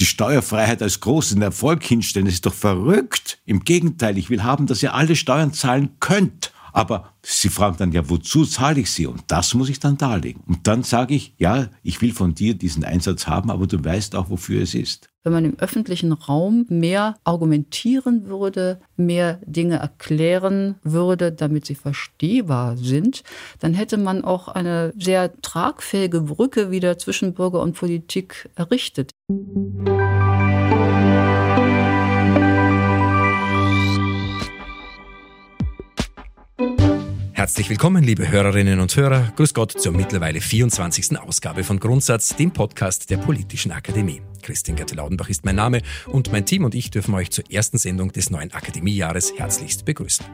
die Steuerfreiheit als großen Erfolg hinstellen. Das ist doch verrückt. Im Gegenteil, ich will haben, dass ihr alle Steuern zahlen könnt. Aber sie fragen dann, ja, wozu zahle ich sie? Und das muss ich dann darlegen. Und dann sage ich, ja, ich will von dir diesen Einsatz haben, aber du weißt auch, wofür es ist. Wenn man im öffentlichen Raum mehr argumentieren würde, mehr Dinge erklären würde, damit sie verstehbar sind, dann hätte man auch eine sehr tragfähige Brücke wieder zwischen Bürger und Politik errichtet. Herzlich willkommen, liebe Hörerinnen und Hörer. Grüß Gott zur mittlerweile 24. Ausgabe von Grundsatz, dem Podcast der Politischen Akademie. Christian Gerte-Laudenbach ist mein Name und mein Team und ich dürfen euch zur ersten Sendung des neuen Akademiejahres herzlichst begrüßen.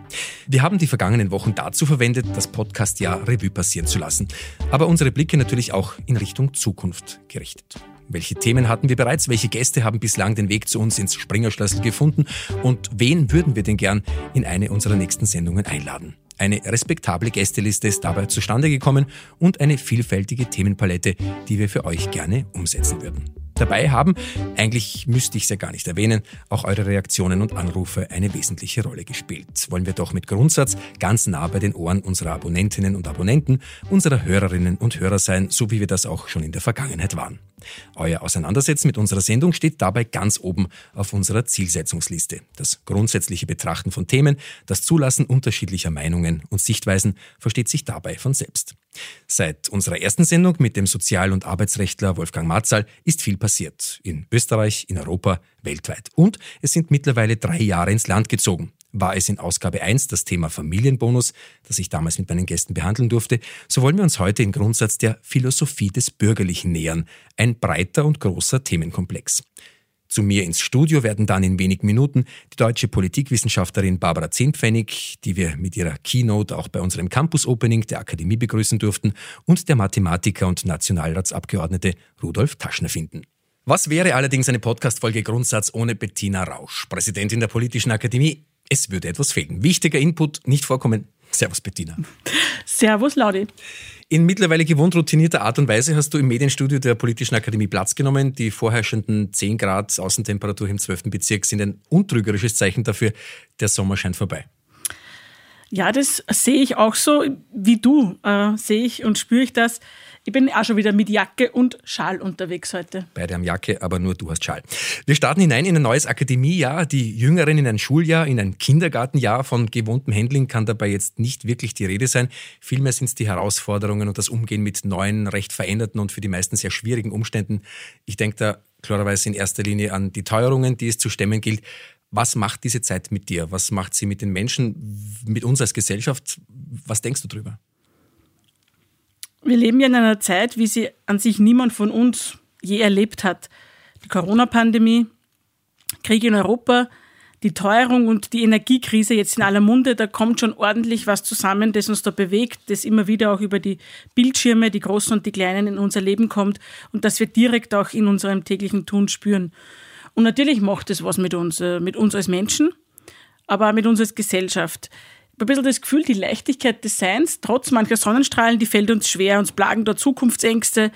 Wir haben die vergangenen Wochen dazu verwendet, das Podcastjahr Revue passieren zu lassen, aber unsere Blicke natürlich auch in Richtung Zukunft gerichtet. Welche Themen hatten wir bereits? Welche Gäste haben bislang den Weg zu uns ins Springerschlüssel gefunden? Und wen würden wir denn gern in eine unserer nächsten Sendungen einladen? Eine respektable Gästeliste ist dabei zustande gekommen und eine vielfältige Themenpalette, die wir für euch gerne umsetzen würden. Dabei haben, eigentlich müsste ich es ja gar nicht erwähnen, auch eure Reaktionen und Anrufe eine wesentliche Rolle gespielt. Wollen wir doch mit Grundsatz ganz nah bei den Ohren unserer Abonnentinnen und Abonnenten, unserer Hörerinnen und Hörer sein, so wie wir das auch schon in der Vergangenheit waren. Euer Auseinandersetzen mit unserer Sendung steht dabei ganz oben auf unserer Zielsetzungsliste. Das grundsätzliche Betrachten von Themen, das Zulassen unterschiedlicher Meinungen und Sichtweisen versteht sich dabei von selbst. Seit unserer ersten Sendung mit dem Sozial- und Arbeitsrechtler Wolfgang Marzal ist viel passiert. In Österreich, in Europa, weltweit. Und es sind mittlerweile drei Jahre ins Land gezogen war es in Ausgabe 1 das Thema Familienbonus, das ich damals mit meinen Gästen behandeln durfte, so wollen wir uns heute im Grundsatz der Philosophie des Bürgerlichen nähern, ein breiter und großer Themenkomplex. Zu mir ins Studio werden dann in wenigen Minuten die deutsche Politikwissenschaftlerin Barbara Zehnpfennig, die wir mit ihrer Keynote auch bei unserem Campus-Opening der Akademie begrüßen durften, und der Mathematiker und Nationalratsabgeordnete Rudolf Taschner finden. Was wäre allerdings eine Podcast-Folge Grundsatz ohne Bettina Rausch, Präsidentin der Politischen Akademie, es würde etwas fehlen. Wichtiger Input, nicht vorkommen. Servus, Bettina. Servus, Laudi. In mittlerweile gewohnt routinierter Art und Weise hast du im Medienstudio der Politischen Akademie Platz genommen. Die vorherrschenden 10 Grad Außentemperatur im 12. Bezirk sind ein untrügerisches Zeichen dafür, der Sommer scheint vorbei. Ja, das sehe ich auch so wie du, äh, sehe ich und spüre ich das. Ich bin auch schon wieder mit Jacke und Schal unterwegs heute. Beide haben Jacke, aber nur du hast Schal. Wir starten hinein in ein neues Akademiejahr, die Jüngeren in ein Schuljahr, in ein Kindergartenjahr. Von gewohntem Handling kann dabei jetzt nicht wirklich die Rede sein. Vielmehr sind es die Herausforderungen und das Umgehen mit neuen, recht veränderten und für die meisten sehr schwierigen Umständen. Ich denke da klarerweise in erster Linie an die Teuerungen, die es zu stemmen gilt. Was macht diese Zeit mit dir? Was macht sie mit den Menschen, mit uns als Gesellschaft? Was denkst du drüber? Wir leben ja in einer Zeit, wie sie an sich niemand von uns je erlebt hat. Die Corona-Pandemie, Krieg in Europa, die Teuerung und die Energiekrise jetzt in aller Munde, da kommt schon ordentlich was zusammen, das uns da bewegt, das immer wieder auch über die Bildschirme, die großen und die kleinen in unser Leben kommt und das wir direkt auch in unserem täglichen Tun spüren. Und natürlich macht es was mit uns, äh, mit uns als Menschen, aber auch mit uns als Gesellschaft ein bisschen das Gefühl, die Leichtigkeit des Seins, trotz mancher Sonnenstrahlen, die fällt uns schwer, uns plagen da Zukunftsängste,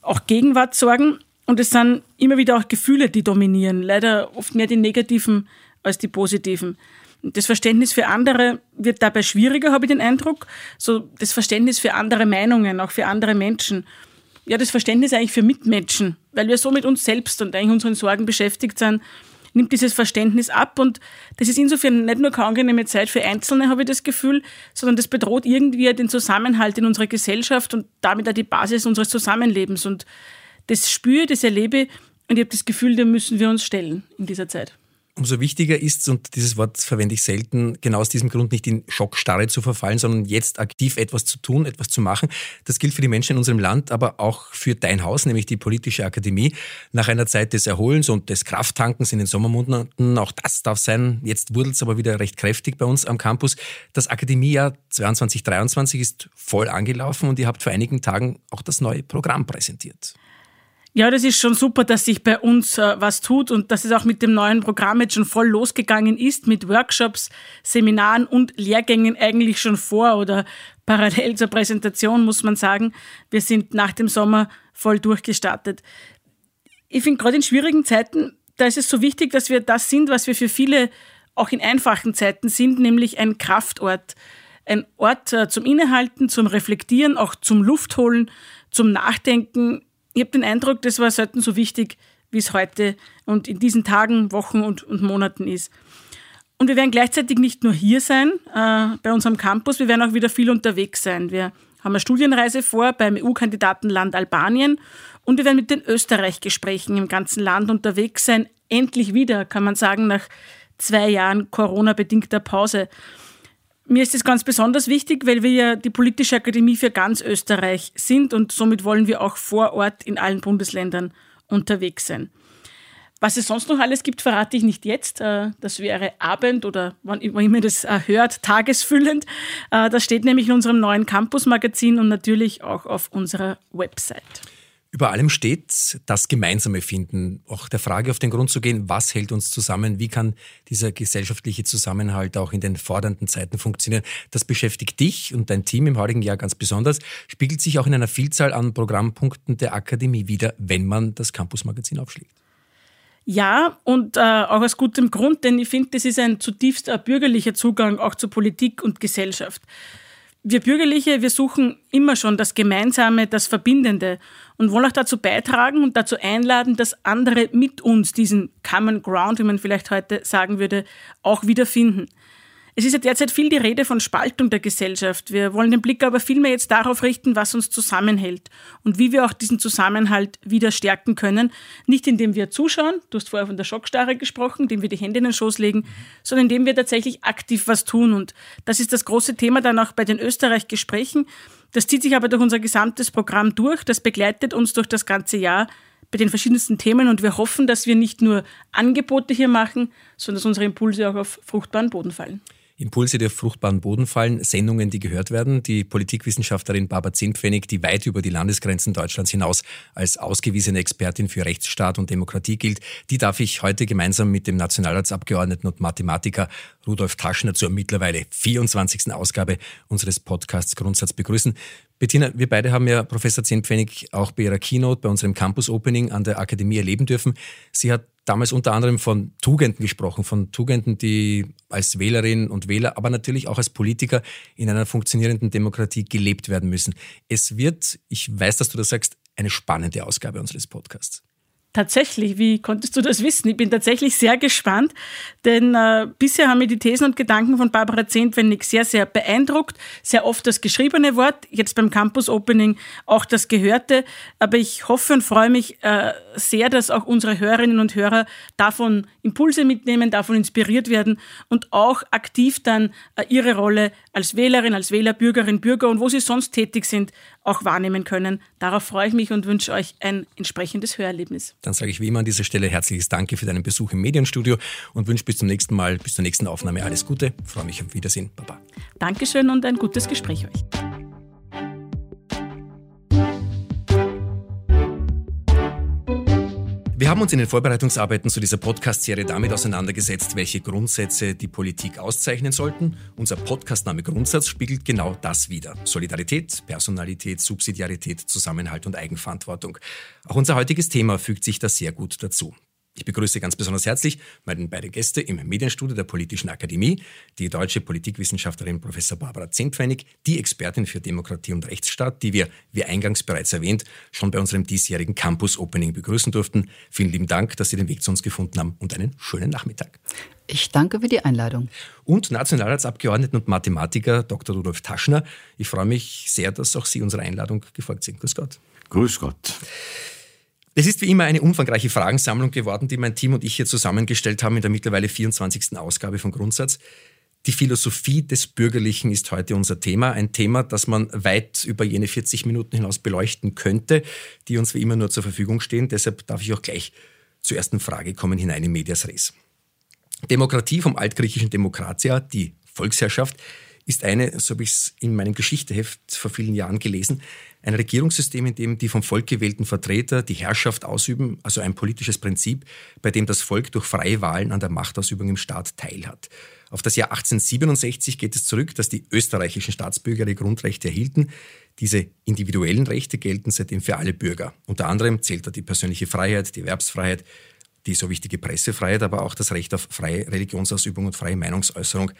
auch Gegenwartssorgen. Und es sind immer wieder auch Gefühle, die dominieren. Leider oft mehr die negativen als die positiven. Das Verständnis für andere wird dabei schwieriger, habe ich den Eindruck. So das Verständnis für andere Meinungen, auch für andere Menschen. Ja, das Verständnis eigentlich für Mitmenschen, weil wir so mit uns selbst und eigentlich unseren Sorgen beschäftigt sind, nimmt dieses Verständnis ab und das ist insofern nicht nur keine angenehme Zeit für Einzelne, habe ich das Gefühl, sondern das bedroht irgendwie den Zusammenhalt in unserer Gesellschaft und damit auch die Basis unseres Zusammenlebens und das spüre, das erlebe und ich habe das Gefühl, dem müssen wir uns stellen in dieser Zeit. Umso wichtiger ist, und dieses Wort verwende ich selten, genau aus diesem Grund nicht in Schockstarre zu verfallen, sondern jetzt aktiv etwas zu tun, etwas zu machen. Das gilt für die Menschen in unserem Land, aber auch für dein Haus, nämlich die Politische Akademie. Nach einer Zeit des Erholens und des Krafttankens in den Sommermonaten, auch das darf sein. Jetzt wurdelt es aber wieder recht kräftig bei uns am Campus. Das Akademiejahr 22-23 ist voll angelaufen und ihr habt vor einigen Tagen auch das neue Programm präsentiert. Ja, das ist schon super, dass sich bei uns äh, was tut und dass es auch mit dem neuen Programm jetzt schon voll losgegangen ist, mit Workshops, Seminaren und Lehrgängen eigentlich schon vor oder parallel zur Präsentation, muss man sagen. Wir sind nach dem Sommer voll durchgestartet. ich finde gerade in schwierigen Zeiten, da ist es so wichtig, dass wir das sind, was wir für viele auch in einfachen Zeiten sind, nämlich ein Kraftort. Ein Ort äh, zum Innehalten, zum Reflektieren, auch zum Luftholen, zum Nachdenken. Ich habe den Eindruck, das war selten so wichtig, wie es heute und in diesen Tagen, Wochen und, und Monaten ist. Und wir werden gleichzeitig nicht nur hier sein, äh, bei unserem Campus, wir werden auch wieder viel unterwegs sein. Wir haben eine Studienreise vor beim EU-Kandidatenland Albanien und wir werden mit den Österreich-Gesprächen im ganzen Land unterwegs sein. Endlich wieder, kann man sagen, nach zwei Jahren Corona-bedingter Pause. Mir ist es ganz besonders wichtig, weil wir ja die politische Akademie für ganz Österreich sind und somit wollen wir auch vor Ort in allen Bundesländern unterwegs sein. Was es sonst noch alles gibt, verrate ich nicht jetzt. Äh, das wäre Abend oder wann immer das äh, hört, tagesfüllend. Äh, das steht nämlich in unserem neuen Campus-Magazin und natürlich auch auf unserer Website. Über allem steht das Gemeinsame finden, auch der Frage auf den Grund zu gehen, was hält uns zusammen, wie kann dieser gesellschaftliche Zusammenhalt auch in den fordernden Zeiten funktionieren. Das beschäftigt dich und dein Team im heutigen Jahr ganz besonders, spiegelt sich auch in einer Vielzahl an Programmpunkten der Akademie wieder, wenn man das Campus-Magazin aufschlägt. Ja, und äh, auch aus gutem Grund, denn ich finde, das ist ein zutiefst äh, bürgerlicher Zugang auch zu Politik und Gesellschaft. Wir Bürgerliche, wir suchen immer schon das Gemeinsame, das Verbindende und wollen auch dazu beitragen und dazu einladen, dass andere mit uns diesen Common Ground, wie man vielleicht heute sagen würde, auch wiederfinden. Es ist ja derzeit viel die Rede von Spaltung der Gesellschaft. Wir wollen den Blick aber vielmehr jetzt darauf richten, was uns zusammenhält und wie wir auch diesen Zusammenhalt wieder stärken können. Nicht indem wir zuschauen, du hast vorher von der Schockstarre gesprochen, indem wir die Hände in den Schoß legen, sondern indem wir tatsächlich aktiv was tun. Und das ist das große Thema dann auch bei den Österreich-Gesprächen. Das zieht sich aber durch unser gesamtes Programm durch. Das begleitet uns durch das ganze Jahr bei den verschiedensten Themen und wir hoffen, dass wir nicht nur Angebote hier machen, sondern dass unsere Impulse auch auf fruchtbaren Boden fallen. Impulse, die auf fruchtbaren Boden fallen, Sendungen, die gehört werden. Die Politikwissenschaftlerin Barbara Zimtpfennig, die weit über die Landesgrenzen Deutschlands hinaus als ausgewiesene Expertin für Rechtsstaat und Demokratie gilt, die darf ich heute gemeinsam mit dem Nationalratsabgeordneten und Mathematiker Rudolf Taschner zur mittlerweile 24. Ausgabe unseres Podcasts Grundsatz begrüßen. Bettina, wir beide haben ja Professor Zehntpfennig auch bei ihrer Keynote bei unserem Campus Opening an der Akademie erleben dürfen. Sie hat damals unter anderem von Tugenden gesprochen, von Tugenden, die als Wählerinnen und Wähler, aber natürlich auch als Politiker in einer funktionierenden Demokratie gelebt werden müssen. Es wird, ich weiß, dass du das sagst, eine spannende Ausgabe unseres Podcasts. Tatsächlich, wie konntest du das wissen? Ich bin tatsächlich sehr gespannt, denn äh, bisher haben mir die Thesen und Gedanken von Barbara Zehntwendig sehr, sehr beeindruckt. Sehr oft das geschriebene Wort, jetzt beim Campus Opening auch das Gehörte. Aber ich hoffe und freue mich äh, sehr, dass auch unsere Hörerinnen und Hörer davon Impulse mitnehmen, davon inspiriert werden und auch aktiv dann äh, ihre Rolle als Wählerin, als Wähler, Bürgerin, Bürger und wo sie sonst tätig sind, auch wahrnehmen können. Darauf freue ich mich und wünsche euch ein entsprechendes Hörerlebnis. Dann sage ich wie immer an dieser Stelle herzliches Danke für deinen Besuch im Medienstudio und wünsche bis zum nächsten Mal, bis zur nächsten Aufnahme alles Gute. Freue mich auf Wiedersehen. Baba. Dankeschön und ein gutes Gespräch euch. Wir haben uns in den Vorbereitungsarbeiten zu dieser Podcast-Serie damit auseinandergesetzt, welche Grundsätze die Politik auszeichnen sollten. Unser Podcastname Grundsatz spiegelt genau das wider. Solidarität, Personalität, Subsidiarität, Zusammenhalt und Eigenverantwortung. Auch unser heutiges Thema fügt sich da sehr gut dazu. Ich begrüße ganz besonders herzlich meine beiden Gäste im Medienstudio der Politischen Akademie, die deutsche Politikwissenschaftlerin Professor Barbara Zentpfennig, die Expertin für Demokratie und Rechtsstaat, die wir, wie eingangs bereits erwähnt, schon bei unserem diesjährigen Campus-Opening begrüßen durften. Vielen lieben Dank, dass Sie den Weg zu uns gefunden haben und einen schönen Nachmittag. Ich danke für die Einladung. Und Nationalratsabgeordneten und Mathematiker Dr. Rudolf Taschner. Ich freue mich sehr, dass auch Sie unserer Einladung gefolgt sind. Grüß Gott. Grüß Gott. Es ist wie immer eine umfangreiche Fragensammlung geworden, die mein Team und ich hier zusammengestellt haben in der mittlerweile 24. Ausgabe von Grundsatz. Die Philosophie des Bürgerlichen ist heute unser Thema. Ein Thema, das man weit über jene 40 Minuten hinaus beleuchten könnte, die uns wie immer nur zur Verfügung stehen. Deshalb darf ich auch gleich zur ersten Frage kommen hinein in Medias Res. Demokratie vom altgriechischen Demokratia, die Volksherrschaft, ist eine, so habe ich es in meinem Geschichteheft vor vielen Jahren gelesen, ein Regierungssystem, in dem die vom Volk gewählten Vertreter die Herrschaft ausüben, also ein politisches Prinzip, bei dem das Volk durch freie Wahlen an der Machtausübung im Staat teilhat. Auf das Jahr 1867 geht es zurück, dass die österreichischen Staatsbürger die Grundrechte erhielten. Diese individuellen Rechte gelten seitdem für alle Bürger. Unter anderem zählt da die persönliche Freiheit, die Erwerbsfreiheit, die so wichtige Pressefreiheit, aber auch das Recht auf freie Religionsausübung und freie Meinungsäußerung.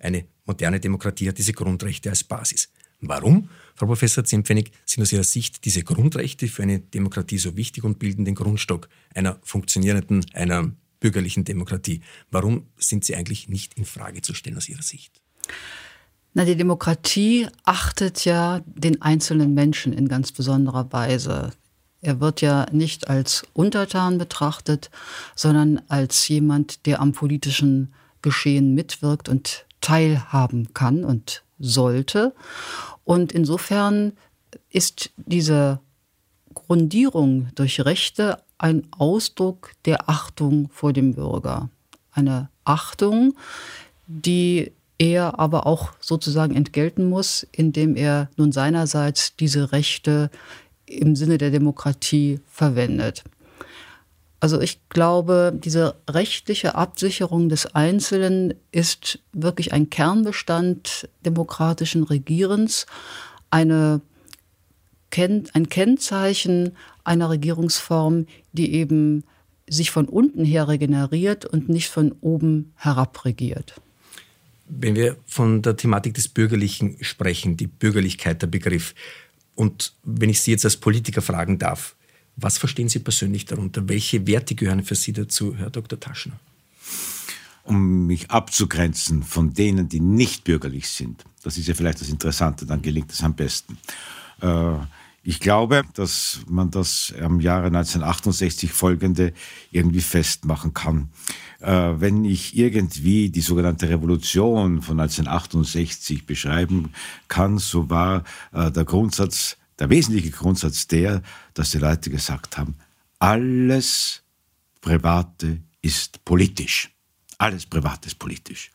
Eine moderne Demokratie hat diese Grundrechte als Basis. Warum, Frau Professor Zempfennig, sind aus Ihrer Sicht diese Grundrechte für eine Demokratie so wichtig und bilden den Grundstock einer funktionierenden, einer bürgerlichen Demokratie? Warum sind sie eigentlich nicht in Frage zu stellen aus Ihrer Sicht? Na, die Demokratie achtet ja den einzelnen Menschen in ganz besonderer Weise. Er wird ja nicht als Untertan betrachtet, sondern als jemand, der am politischen Geschehen mitwirkt und teilhaben kann und sollte. Und insofern ist diese Grundierung durch Rechte ein Ausdruck der Achtung vor dem Bürger. Eine Achtung, die er aber auch sozusagen entgelten muss, indem er nun seinerseits diese Rechte im Sinne der Demokratie verwendet. Also ich glaube, diese rechtliche Absicherung des Einzelnen ist wirklich ein Kernbestand demokratischen Regierens, eine, ein Kennzeichen einer Regierungsform, die eben sich von unten her regeneriert und nicht von oben herab regiert. Wenn wir von der Thematik des Bürgerlichen sprechen, die Bürgerlichkeit der Begriff, und wenn ich Sie jetzt als Politiker fragen darf, was verstehen Sie persönlich darunter? Welche Werte gehören für Sie dazu, Herr Dr. Taschner? Um mich abzugrenzen von denen, die nicht bürgerlich sind, das ist ja vielleicht das Interessante, dann gelingt es am besten. Äh, ich glaube, dass man das am Jahre 1968 folgende irgendwie festmachen kann. Äh, wenn ich irgendwie die sogenannte Revolution von 1968 beschreiben kann, so war äh, der Grundsatz der wesentliche Grundsatz der, dass die Leute gesagt haben, alles Private ist politisch. Alles Private ist politisch.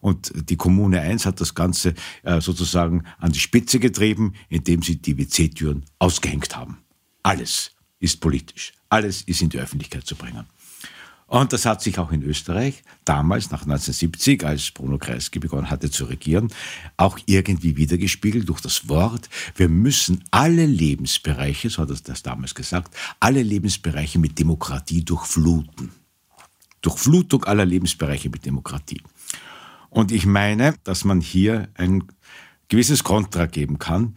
Und die Kommune 1 hat das Ganze äh, sozusagen an die Spitze getrieben, indem sie die WC-Türen ausgehängt haben. Alles ist politisch. Alles ist in die Öffentlichkeit zu bringen. Und das hat sich auch in Österreich damals, nach 1970, als Bruno Kreisky begonnen hatte zu regieren, auch irgendwie wiedergespiegelt durch das Wort, wir müssen alle Lebensbereiche, so hat er das damals gesagt, alle Lebensbereiche mit Demokratie durchfluten. Durchflutung aller Lebensbereiche mit Demokratie. Und ich meine, dass man hier ein gewisses Kontra geben kann.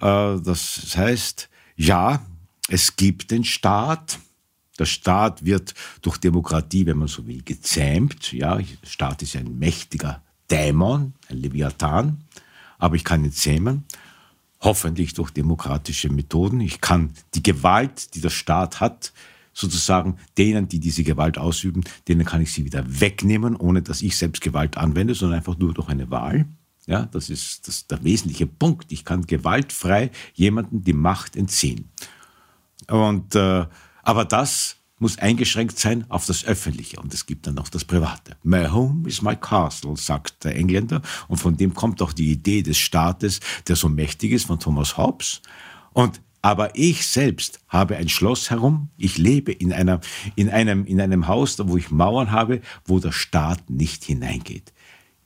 Äh, das heißt, ja, es gibt den Staat, der Staat wird durch Demokratie, wenn man so will, gezähmt. Ja, der Staat ist ein mächtiger Dämon, ein Leviathan, aber ich kann ihn zähmen. Hoffentlich durch demokratische Methoden. Ich kann die Gewalt, die der Staat hat, sozusagen denen, die diese Gewalt ausüben, denen kann ich sie wieder wegnehmen, ohne dass ich selbst Gewalt anwende, sondern einfach nur durch eine Wahl. Ja, das ist das, der wesentliche Punkt. Ich kann gewaltfrei jemandem die Macht entziehen. Und äh, aber das muss eingeschränkt sein auf das Öffentliche und es gibt dann noch das Private. My home is my castle, sagt der Engländer und von dem kommt auch die Idee des Staates, der so mächtig ist, von Thomas Hobbes. Und aber ich selbst habe ein Schloss herum. Ich lebe in einer, in einem, in einem Haus, wo ich Mauern habe, wo der Staat nicht hineingeht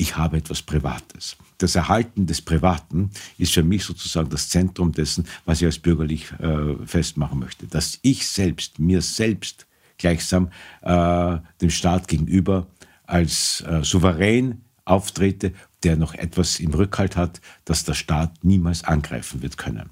ich habe etwas Privates. Das Erhalten des Privaten ist für mich sozusagen das Zentrum dessen, was ich als bürgerlich äh, festmachen möchte. Dass ich selbst, mir selbst gleichsam äh, dem Staat gegenüber als äh, souverän auftrete, der noch etwas im Rückhalt hat, das der Staat niemals angreifen wird können.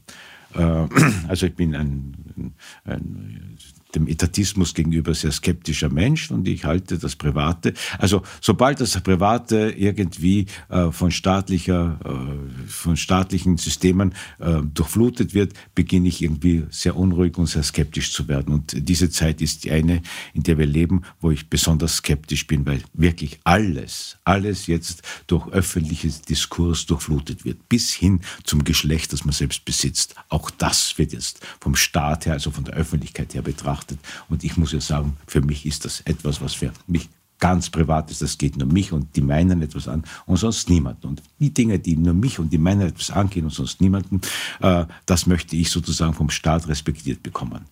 Äh, also ich bin ein, ein, ein dem Etatismus gegenüber sehr skeptischer Mensch und ich halte das Private, also sobald das Private irgendwie äh, von staatlicher, äh, von staatlichen Systemen äh, durchflutet wird, beginne ich irgendwie sehr unruhig und sehr skeptisch zu werden. Und diese Zeit ist die eine, in der wir leben, wo ich besonders skeptisch bin, weil wirklich alles, alles jetzt durch öffentliches Diskurs durchflutet wird, bis hin zum Geschlecht, das man selbst besitzt. Auch das wird jetzt vom Staat her, also von der Öffentlichkeit her betrachtet betrachtet. Und ich muss ja sagen, für mich ist das etwas, was für mich ganz Privates, das geht nur mich und die meinen etwas an und sonst niemanden. Und die Dinge, die nur mich und die meinen etwas angehen und sonst niemanden, äh, das möchte ich sozusagen vom Staat respektiert bekommen.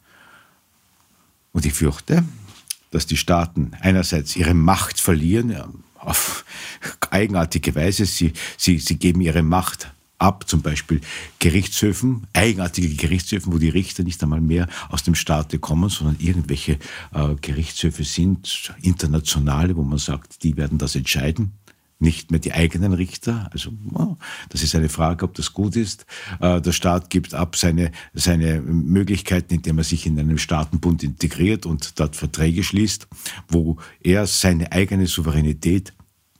Und ich fürchte, dass die Staaten einerseits ihre Macht verlieren, ja, auf eigenartige Weise. Sie, sie, sie geben ihre Macht ab, zum Beispiel Gerichtshöfen, eigenartige Gerichtshöfen, wo die Richter nicht einmal mehr aus dem Staate kommen, sondern irgendwelche äh, Gerichtshöfe sind, internationale, wo man sagt, die werden das entscheiden nicht mehr die eigenen Richter. Also das ist eine Frage, ob das gut ist. Äh, der Staat gibt ab seine, seine Möglichkeiten, indem er sich in einem Staatenbund integriert und dort Verträge schließt, wo er seine eigene Souveränität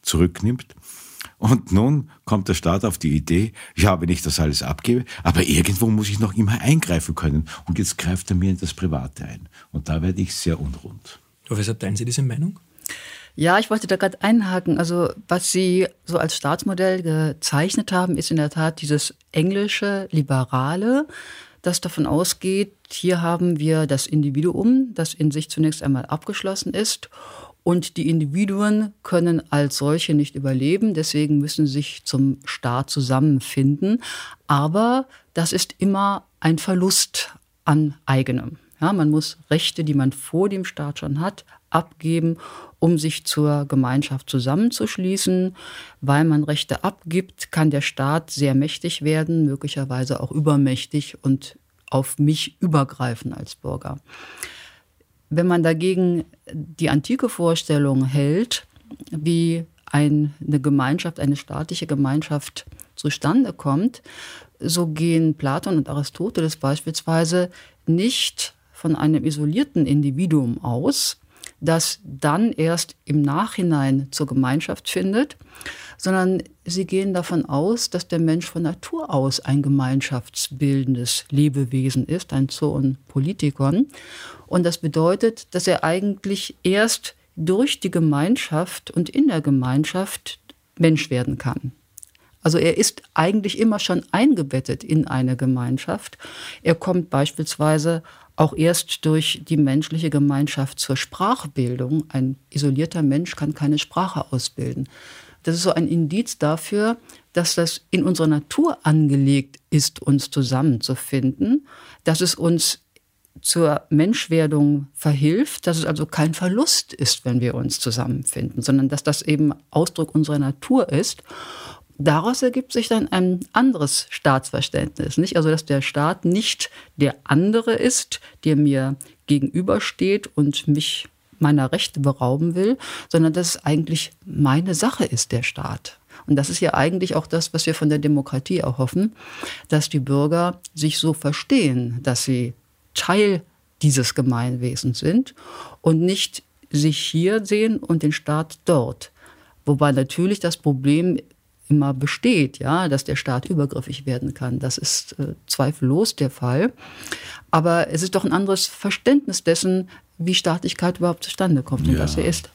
zurücknimmt. Und nun kommt der Staat auf die Idee, ja, wenn ich das alles abgebe, aber irgendwo muss ich noch immer eingreifen können. Und jetzt greift er mir in das Private ein. Und da werde ich sehr unrund. Professor, teilen Sie diese Meinung? Ja, ich wollte da gerade einhaken. Also was Sie so als Staatsmodell gezeichnet haben, ist in der Tat dieses englische, liberale, das davon ausgeht, hier haben wir das Individuum, das in sich zunächst einmal abgeschlossen ist und die Individuen können als solche nicht überleben, deswegen müssen sie sich zum Staat zusammenfinden. Aber das ist immer ein Verlust an eigenem. Ja, man muss Rechte, die man vor dem Staat schon hat, abgeben, um sich zur Gemeinschaft zusammenzuschließen. Weil man Rechte abgibt, kann der Staat sehr mächtig werden, möglicherweise auch übermächtig und auf mich übergreifen als Bürger. Wenn man dagegen die antike Vorstellung hält, wie eine Gemeinschaft, eine staatliche Gemeinschaft zustande kommt, so gehen Platon und Aristoteles beispielsweise nicht von einem isolierten Individuum aus, das dann erst im Nachhinein zur Gemeinschaft findet, sondern sie gehen davon aus, dass der Mensch von Natur aus ein gemeinschaftsbildendes Lebewesen ist, ein Zoon Politikon. Und das bedeutet, dass er eigentlich erst durch die Gemeinschaft und in der Gemeinschaft Mensch werden kann. Also er ist eigentlich immer schon eingebettet in eine Gemeinschaft. Er kommt beispielsweise auch erst durch die menschliche Gemeinschaft zur Sprachbildung. Ein isolierter Mensch kann keine Sprache ausbilden. Das ist so ein Indiz dafür, dass das in unserer Natur angelegt ist, uns zusammenzufinden, dass es uns zur Menschwerdung verhilft, dass es also kein Verlust ist, wenn wir uns zusammenfinden, sondern dass das eben Ausdruck unserer Natur ist. Daraus ergibt sich dann ein anderes Staatsverständnis, nicht? Also, dass der Staat nicht der andere ist, der mir gegenübersteht und mich meiner Rechte berauben will, sondern dass es eigentlich meine Sache ist, der Staat. Und das ist ja eigentlich auch das, was wir von der Demokratie erhoffen, dass die Bürger sich so verstehen, dass sie Teil dieses Gemeinwesens sind und nicht sich hier sehen und den Staat dort. Wobei natürlich das Problem immer besteht, ja, dass der Staat übergriffig werden kann. Das ist äh, zweifellos der Fall. Aber es ist doch ein anderes Verständnis dessen, wie Staatlichkeit überhaupt zustande kommt und ja. was sie ist.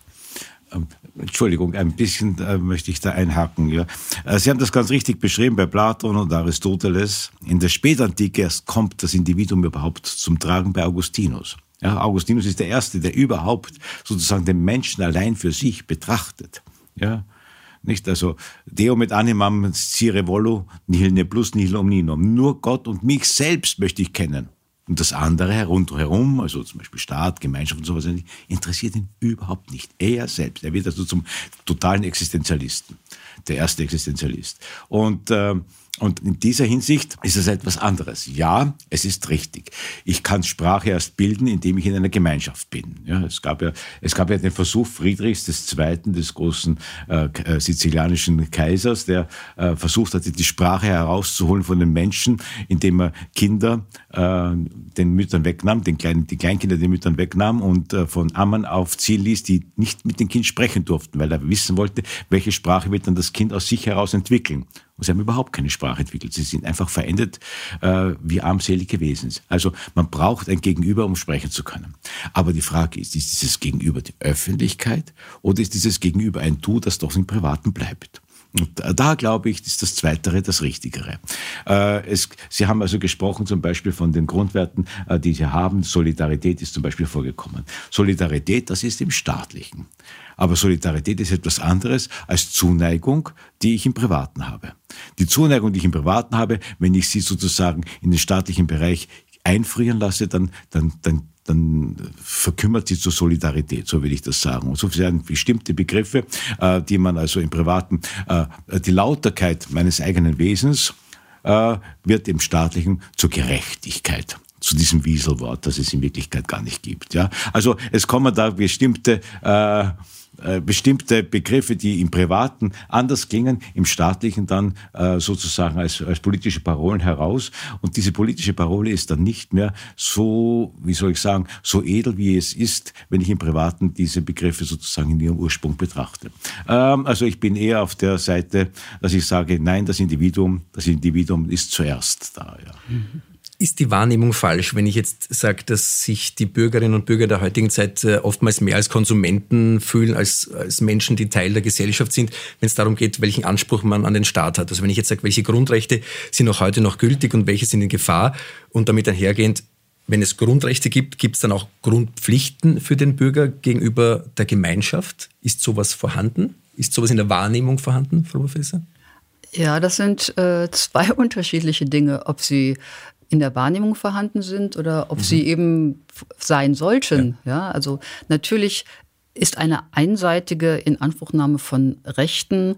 Ähm, Entschuldigung, ein bisschen äh, möchte ich da einhaken. Ja. Äh, sie haben das ganz richtig beschrieben bei Platon und Aristoteles. In der Spätantike erst kommt das Individuum überhaupt zum Tragen bei Augustinus. Ja, Augustinus ist der Erste, der überhaupt sozusagen den Menschen allein für sich betrachtet. Ja, nicht? Also, Deo mit animam cire volo, nihil ne plus nihil omninum. Nur Gott und mich selbst möchte ich kennen. Und das andere rundherum, also zum Beispiel Staat, Gemeinschaft und sowas, interessiert ihn überhaupt nicht. Er selbst. Er wird also zum totalen Existenzialisten. Der erste Existenzialist. Und, äh, und in dieser Hinsicht ist es etwas anderes. Ja, es ist richtig. Ich kann Sprache erst bilden, indem ich in einer Gemeinschaft bin. Ja, es, gab ja, es gab ja den Versuch Friedrichs II., des großen äh, äh, sizilianischen Kaisers, der äh, versucht hatte, die Sprache herauszuholen von den Menschen, indem er Kinder äh, den Müttern wegnahm, den kleinen, die Kleinkinder den Müttern wegnahm und äh, von Ammann aufziehen ließ, die nicht mit dem Kind sprechen durften, weil er wissen wollte, welche Sprache wird dann das Kind aus sich heraus entwickeln. Und sie haben überhaupt keine Sprache entwickelt. Sie sind einfach verendet äh, wie armselige Wesen. Also man braucht ein Gegenüber, um sprechen zu können. Aber die Frage ist, ist dieses Gegenüber die Öffentlichkeit oder ist dieses Gegenüber ein Du, das doch im Privaten bleibt? Und da glaube ich, ist das Zweitere das Richtigere. Äh, es, Sie haben also gesprochen zum Beispiel von den Grundwerten, äh, die Sie haben. Solidarität ist zum Beispiel vorgekommen. Solidarität, das ist im Staatlichen. Aber Solidarität ist etwas anderes als Zuneigung, die ich im Privaten habe. Die Zuneigung, die ich im Privaten habe, wenn ich sie sozusagen in den staatlichen Bereich einfrieren lasse, dann, dann, dann dann verkümmert sie zur Solidarität, so will ich das sagen. Und so sind bestimmte Begriffe, äh, die man also im Privaten, äh, die Lauterkeit meines eigenen Wesens äh, wird im Staatlichen zur Gerechtigkeit zu diesem Wieselwort, das es in Wirklichkeit gar nicht gibt. Ja? Also es kommen da bestimmte äh, bestimmte Begriffe, die im Privaten anders klingen, im Staatlichen dann äh, sozusagen als, als politische Parolen heraus. Und diese politische Parole ist dann nicht mehr so, wie soll ich sagen, so edel, wie es ist, wenn ich im Privaten diese Begriffe sozusagen in ihrem Ursprung betrachte. Ähm, also ich bin eher auf der Seite, dass ich sage, nein, das Individuum, das Individuum ist zuerst da. Ja. Mhm ist die Wahrnehmung falsch, wenn ich jetzt sage, dass sich die Bürgerinnen und Bürger der heutigen Zeit äh, oftmals mehr als Konsumenten fühlen, als, als Menschen, die Teil der Gesellschaft sind, wenn es darum geht, welchen Anspruch man an den Staat hat. Also wenn ich jetzt sage, welche Grundrechte sind auch heute noch gültig und welche sind in Gefahr und damit einhergehend, wenn es Grundrechte gibt, gibt es dann auch Grundpflichten für den Bürger gegenüber der Gemeinschaft? Ist sowas vorhanden? Ist sowas in der Wahrnehmung vorhanden, Frau Professor? Ja, das sind äh, zwei unterschiedliche Dinge, ob sie in der Wahrnehmung vorhanden sind oder ob mhm. sie eben sein sollten. Ja. ja, also natürlich ist eine einseitige Inanspruchnahme von Rechten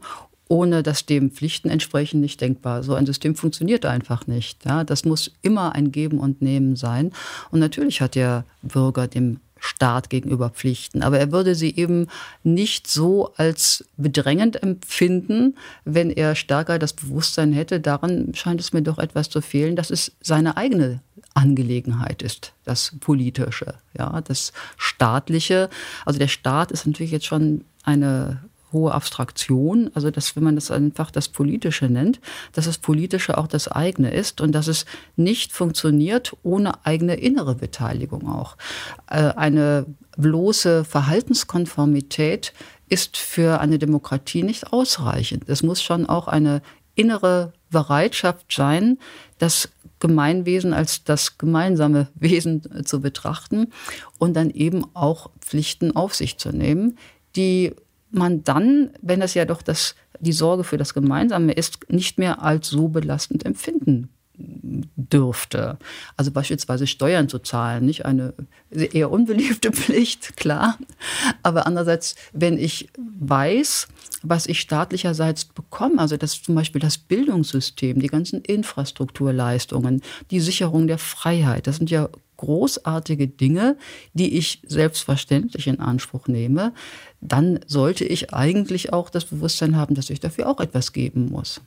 ohne dass dem Pflichten entsprechen nicht denkbar. So ein System funktioniert einfach nicht. Ja, das muss immer ein Geben und Nehmen sein. Und natürlich hat der Bürger dem Staat gegenüber Pflichten. Aber er würde sie eben nicht so als bedrängend empfinden, wenn er stärker das Bewusstsein hätte. Daran scheint es mir doch etwas zu fehlen, dass es seine eigene Angelegenheit ist, das Politische, ja, das Staatliche. Also der Staat ist natürlich jetzt schon eine hohe Abstraktion, also dass, wenn man das einfach das Politische nennt, dass das Politische auch das eigene ist und dass es nicht funktioniert ohne eigene innere Beteiligung auch. Äh, eine bloße Verhaltenskonformität ist für eine Demokratie nicht ausreichend. Es muss schon auch eine innere Bereitschaft sein, das Gemeinwesen als das gemeinsame Wesen zu betrachten und dann eben auch Pflichten auf sich zu nehmen, die man dann, wenn es ja doch das, die Sorge für das Gemeinsame ist, nicht mehr als so belastend empfinden dürfte. Also beispielsweise Steuern zu zahlen, nicht eine eher unbeliebte Pflicht, klar. Aber andererseits, wenn ich weiß, was ich staatlicherseits bekomme, also das zum Beispiel das Bildungssystem, die ganzen Infrastrukturleistungen, die Sicherung der Freiheit, das sind ja großartige Dinge, die ich selbstverständlich in Anspruch nehme, dann sollte ich eigentlich auch das Bewusstsein haben, dass ich dafür auch etwas geben muss.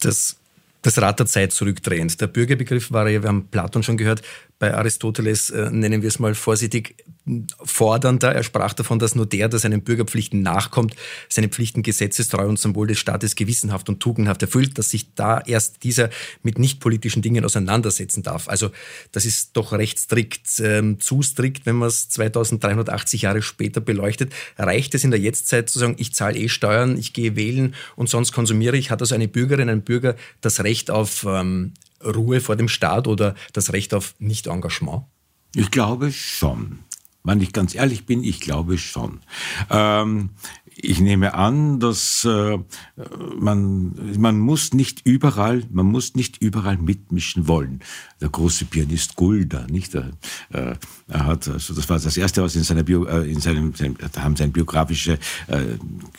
Das das Rad der Zeit zurückdrehend. Der Bürgerbegriff war ja, wir haben Platon schon gehört, bei Aristoteles äh, nennen wir es mal vorsichtig fordernder. Er sprach davon, dass nur der, der seinen Bürgerpflichten nachkommt, seine Pflichten gesetzestreu und Symbol des Staates gewissenhaft und tugendhaft erfüllt, dass sich da erst dieser mit nicht politischen Dingen auseinandersetzen darf. Also das ist doch recht strikt, ähm, zu strikt, wenn man es 2380 Jahre später beleuchtet. Reicht es in der Jetztzeit zu sagen, ich zahle eh Steuern, ich gehe wählen und sonst konsumiere ich? Hat also eine Bürgerin, ein Bürger das Recht auf ähm, Ruhe vor dem Staat oder das Recht auf Nicht-Engagement? Ich glaube schon. Wenn ich ganz ehrlich bin, ich glaube schon. Ähm, ich nehme an, dass äh, man, man muss nicht überall, man muss nicht überall mitmischen wollen. Der große Pianist Gulda, nicht? Er, äh, er hat, also das war das erste, was in seiner Bio, äh, in seinem, seinem, da haben sie ein biografisches äh,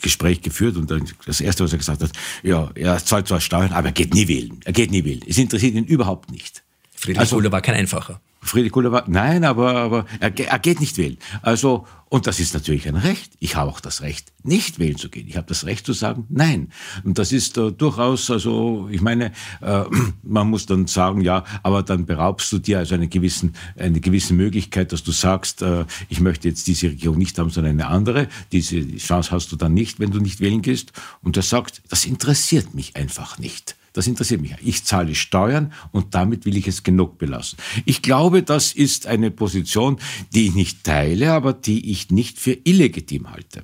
Gespräch geführt und dann das erste, was er gesagt hat, ja, er zahlt zwar Steuern, aber er geht nie wählen. Er geht nie wählen. Es interessiert ihn überhaupt nicht. Friedrich also, Gulda war kein einfacher. Friedrich Gulda war, nein, aber, aber er, er geht nicht wählen. Also, und das ist natürlich ein Recht. Ich habe auch das Recht, nicht wählen zu gehen. Ich habe das Recht zu sagen, nein. Und das ist äh, durchaus, also ich meine, äh, man muss dann sagen, ja, aber dann beraubst du dir also eine gewissen, eine gewisse Möglichkeit, dass du sagst, äh, ich möchte jetzt diese Regierung nicht haben, sondern eine andere. Diese Chance hast du dann nicht, wenn du nicht wählen gehst. Und er sagt, das interessiert mich einfach nicht. Das interessiert mich. Ich zahle Steuern und damit will ich es genug belassen. Ich glaube, das ist eine Position, die ich nicht teile, aber die ich nicht für illegitim halte.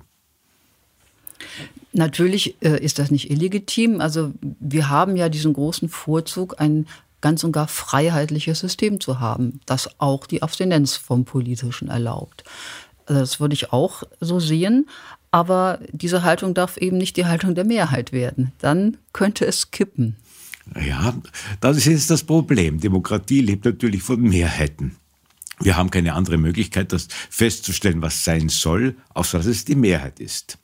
Natürlich äh, ist das nicht illegitim. Also wir haben ja diesen großen Vorzug, ein ganz und gar freiheitliches System zu haben, das auch die Abstinenz vom Politischen erlaubt. Also das würde ich auch so sehen. Aber diese Haltung darf eben nicht die Haltung der Mehrheit werden. Dann könnte es kippen. Ja, das ist jetzt das Problem. Demokratie lebt natürlich von Mehrheiten. Wir haben keine andere Möglichkeit, das festzustellen, was sein soll, außer dass es die Mehrheit ist.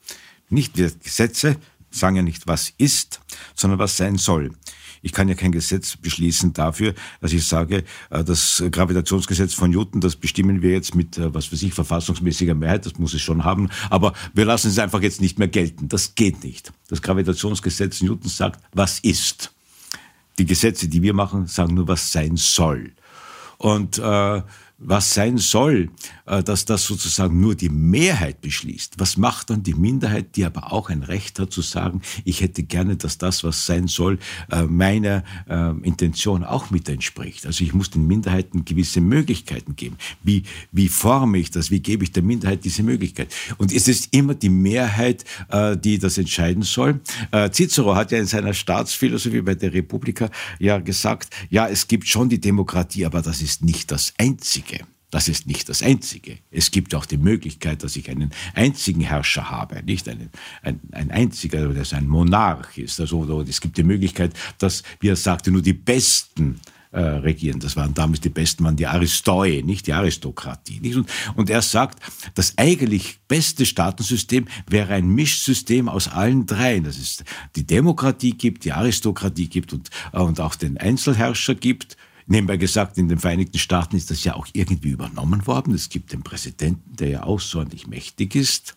Nicht die Gesetze sagen ja nicht, was ist, sondern was sein soll. Ich kann ja kein Gesetz beschließen dafür, dass ich sage, äh, das Gravitationsgesetz von Newton, das bestimmen wir jetzt mit, äh, was weiß ich, verfassungsmäßiger Mehrheit, das muss es schon haben, aber wir lassen es einfach jetzt nicht mehr gelten. Das geht nicht. Das Gravitationsgesetz Newtons sagt, was ist. Die Gesetze, die wir machen, sagen nur, was sein soll. Und äh, was sein soll, dass das sozusagen nur die Mehrheit beschließt. Was macht dann die Minderheit, die aber auch ein Recht hat zu sagen, ich hätte gerne, dass das, was sein soll, äh, meiner äh, Intention auch mit entspricht. Also ich muss den Minderheiten gewisse Möglichkeiten geben. Wie, wie forme ich das? Wie gebe ich der Minderheit diese Möglichkeit? Und es ist immer die Mehrheit, die das entscheiden soll. Cicero hat ja in seiner Staatsphilosophie bei der Republika ja gesagt, ja, es gibt schon die Demokratie, aber das ist nicht das Einzige. Das ist nicht das Einzige. Es gibt auch die Möglichkeit, dass ich einen einzigen Herrscher habe, nicht einen, ein, ein einziger, der ein Monarch ist. Also, es gibt die Möglichkeit, dass, wie er sagte, nur die Besten äh, regieren. Das waren damals die Besten, waren die Aristoi, nicht die Aristokratie. Nicht? Und, und er sagt, das eigentlich beste Staatensystem wäre ein Mischsystem aus allen dreien. Das ist die Demokratie gibt, die Aristokratie gibt und, und auch den Einzelherrscher gibt Nebenbei gesagt, in den Vereinigten Staaten ist das ja auch irgendwie übernommen worden. Es gibt den Präsidenten, der ja außerordentlich mächtig ist.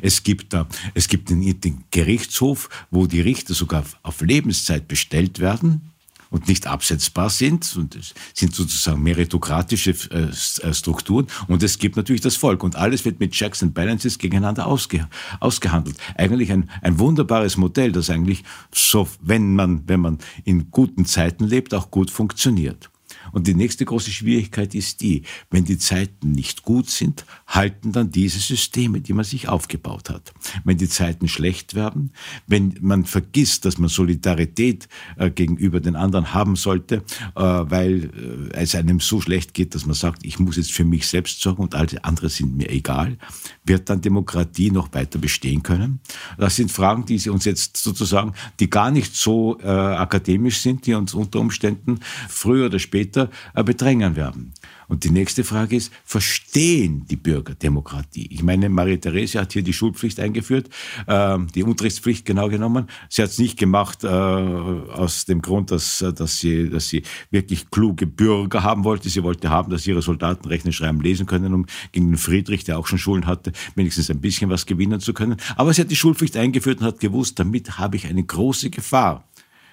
Es gibt, es gibt den, den Gerichtshof, wo die Richter sogar auf Lebenszeit bestellt werden und nicht absetzbar sind und es sind sozusagen meritokratische äh, äh, Strukturen und es gibt natürlich das Volk und alles wird mit Checks and Balances gegeneinander ausge, ausgehandelt. Eigentlich ein, ein wunderbares Modell, das eigentlich so, wenn man, wenn man in guten Zeiten lebt, auch gut funktioniert. Und die nächste große Schwierigkeit ist die, wenn die Zeiten nicht gut sind, halten dann diese Systeme, die man sich aufgebaut hat. Wenn die Zeiten schlecht werden, wenn man vergisst, dass man Solidarität äh, gegenüber den anderen haben sollte, äh, weil äh, es einem so schlecht geht, dass man sagt, ich muss jetzt für mich selbst sorgen und alle anderen sind mir egal, wird dann Demokratie noch weiter bestehen können? Das sind Fragen, die Sie uns jetzt sozusagen, die gar nicht so äh, akademisch sind, die uns unter Umständen früher oder später Bürger äh, bedrängen werden. Und die nächste Frage ist, verstehen die Bürger Demokratie? Ich meine, Marie-Therese hat hier die Schulpflicht eingeführt, äh, die Unterrichtspflicht genau genommen. Sie hat es nicht gemacht äh, aus dem Grund, dass, dass, sie, dass sie wirklich kluge Bürger haben wollte. Sie wollte haben, dass ihre Soldaten rechnen, schreiben, lesen können, um gegen den Friedrich, der auch schon Schulen hatte, wenigstens ein bisschen was gewinnen zu können. Aber sie hat die Schulpflicht eingeführt und hat gewusst, damit habe ich eine große Gefahr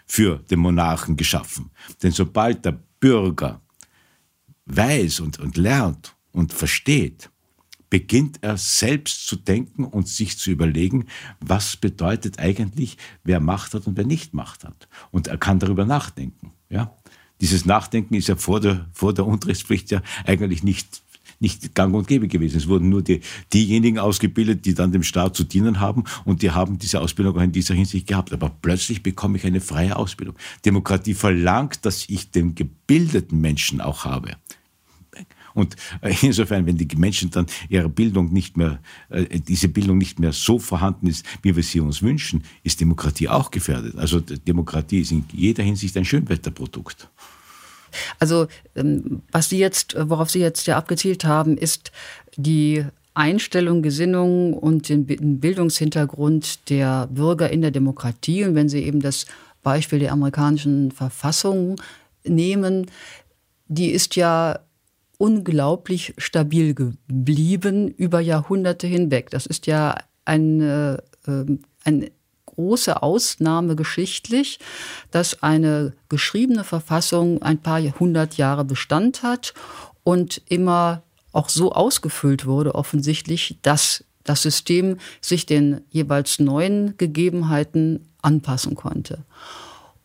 für den Monarchen geschaffen. Denn sobald der Bürger weiß und, und lernt und versteht, beginnt er selbst zu denken und sich zu überlegen, was bedeutet eigentlich, wer Macht hat und wer nicht Macht hat. Und er kann darüber nachdenken. Ja? Dieses Nachdenken ist ja vor der, vor der Unterrichtspflicht ja eigentlich nicht nicht gang und gäbe gewesen. Es wurden nur die, diejenigen ausgebildet, die dann dem Staat zu dienen haben und die haben diese Ausbildung auch in dieser Hinsicht gehabt. Aber plötzlich bekomme ich eine freie Ausbildung. Demokratie verlangt, dass ich den gebildeten Menschen auch habe. Und insofern, wenn die Menschen dann ihre Bildung nicht mehr, äh, diese Bildung nicht mehr so vorhanden ist, wie wir sie uns wünschen, ist Demokratie auch gefährdet. Also Demokratie ist in jeder Hinsicht ein Schönwetterprodukt. Also ähm, was Sie jetzt, worauf Sie jetzt ja abgezielt haben, ist die Einstellung, Gesinnung und den Bildungshintergrund der Bürger in der Demokratie. Und wenn Sie eben das Beispiel der amerikanischen Verfassung nehmen, die ist ja unglaublich stabil geblieben über Jahrhunderte hinweg. Das ist ja ein, äh, ein große Ausnahme geschichtlich, dass eine geschriebene Verfassung ein paar hundert Jahre Bestand hat und immer auch so ausgefüllt wurde, offensichtlich, dass das System sich den jeweils neuen Gegebenheiten anpassen konnte.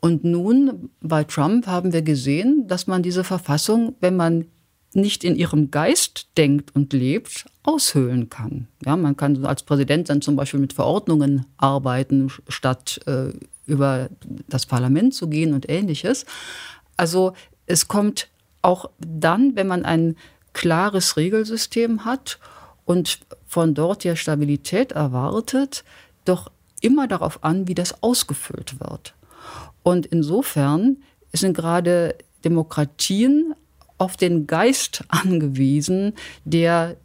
Und nun bei Trump haben wir gesehen, dass man diese Verfassung, wenn man nicht in ihrem Geist denkt und lebt, aushöhlen kann. Ja, man kann als Präsident dann zum Beispiel mit Verordnungen arbeiten, statt äh, über das Parlament zu gehen und ähnliches. Also es kommt auch dann, wenn man ein klares Regelsystem hat und von dort ja Stabilität erwartet, doch immer darauf an, wie das ausgefüllt wird. Und insofern sind gerade Demokratien auf den Geist angewiesen, der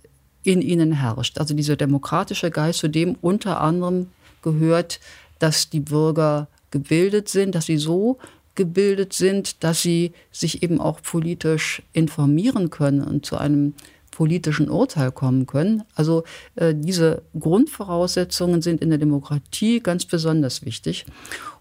in ihnen herrscht. Also dieser demokratische Geist, zu dem unter anderem gehört, dass die Bürger gebildet sind, dass sie so gebildet sind, dass sie sich eben auch politisch informieren können und zu einem politischen Urteil kommen können. Also äh, diese Grundvoraussetzungen sind in der Demokratie ganz besonders wichtig.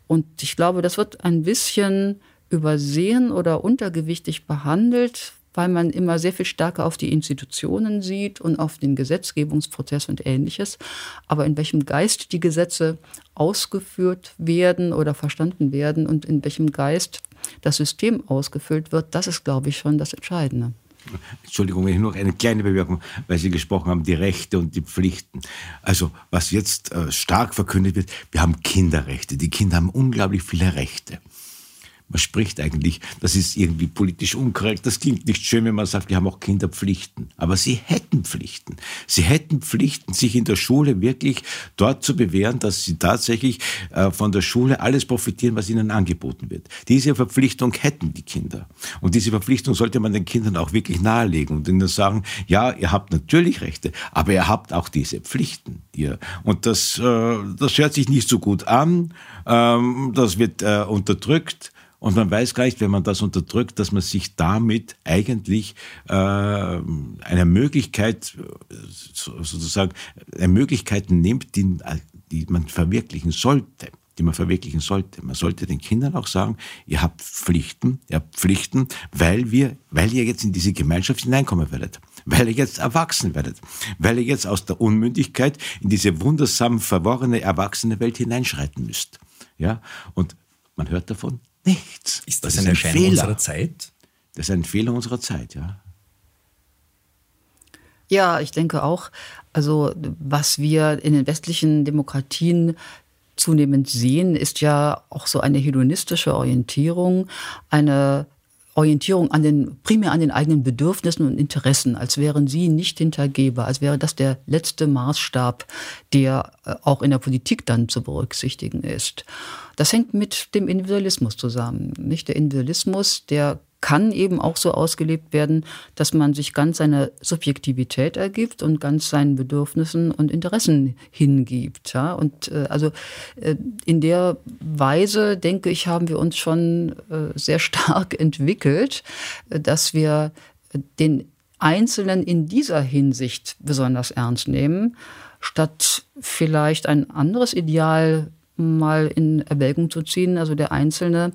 Und ich glaube, das wird ein bisschen übersehen oder untergewichtig behandelt, weil man immer sehr viel stärker auf die Institutionen sieht und auf den Gesetzgebungsprozess und ähnliches. Aber in welchem Geist die Gesetze ausgeführt werden oder verstanden werden und in welchem Geist das System ausgefüllt wird, das ist, glaube ich, schon das Entscheidende. Entschuldigung, wenn ich noch eine kleine Bemerkung, weil Sie gesprochen haben, die Rechte und die Pflichten. Also, was jetzt äh, stark verkündet wird, wir haben Kinderrechte. Die Kinder haben unglaublich viele Rechte man spricht eigentlich, das ist irgendwie politisch unkorrekt, das klingt nicht schön, wenn man sagt, wir haben auch Kinderpflichten. Aber sie hätten Pflichten. Sie hätten Pflichten, sich in der Schule wirklich dort zu bewähren, dass sie tatsächlich äh, von der Schule alles profitieren, was ihnen angeboten wird. Diese Verpflichtung hätten die Kinder. Und diese Verpflichtung sollte man den Kindern auch wirklich nahelegen und ihnen sagen, ja, ihr habt natürlich Rechte, aber ihr habt auch diese Pflichten. Ihr. Und das, äh, das hört sich nicht so gut an, ähm, das wird äh, unterdrückt. Und man weiß gar nicht, wenn man das unterdrückt, dass man sich damit eigentlich äh, eine Möglichkeit, sozusagen, eine Möglichkeit nimmt, die, die man verwirklichen sollte die man verwirklichen sollte. Man sollte den Kindern auch sagen, ihr habt Pflichten, ihr habt Pflichten, weil wir, weil ihr jetzt in diese Gemeinschaft hineinkommen werdet, weil ihr jetzt erwachsen werdet, weil ihr jetzt aus der Unmündigkeit in diese wundersam verworrene erwachsene Welt hineinschreiten müsst. Ja, und man hört davon nichts. Ist das, das eine Erscheinung Fehler. unserer Zeit? Das ist ein Fehler unserer Zeit, ja. Ja, ich denke auch, also was wir in den westlichen Demokratien zunehmend sehen, ist ja auch so eine hedonistische Orientierung, eine Orientierung an den, primär an den eigenen Bedürfnissen und Interessen, als wären sie nicht hintergehbar, als wäre das der letzte Maßstab, der äh, auch in der Politik dann zu berücksichtigen ist. Das hängt mit dem Individualismus zusammen. Nicht der Individualismus, der kann eben auch so ausgelebt werden, dass man sich ganz seiner Subjektivität ergibt und ganz seinen Bedürfnissen und Interessen hingibt. Ja? Und äh, also äh, in der Weise, denke ich, haben wir uns schon äh, sehr stark entwickelt, äh, dass wir den Einzelnen in dieser Hinsicht besonders ernst nehmen, statt vielleicht ein anderes Ideal mal in Erwägung zu ziehen, also der Einzelne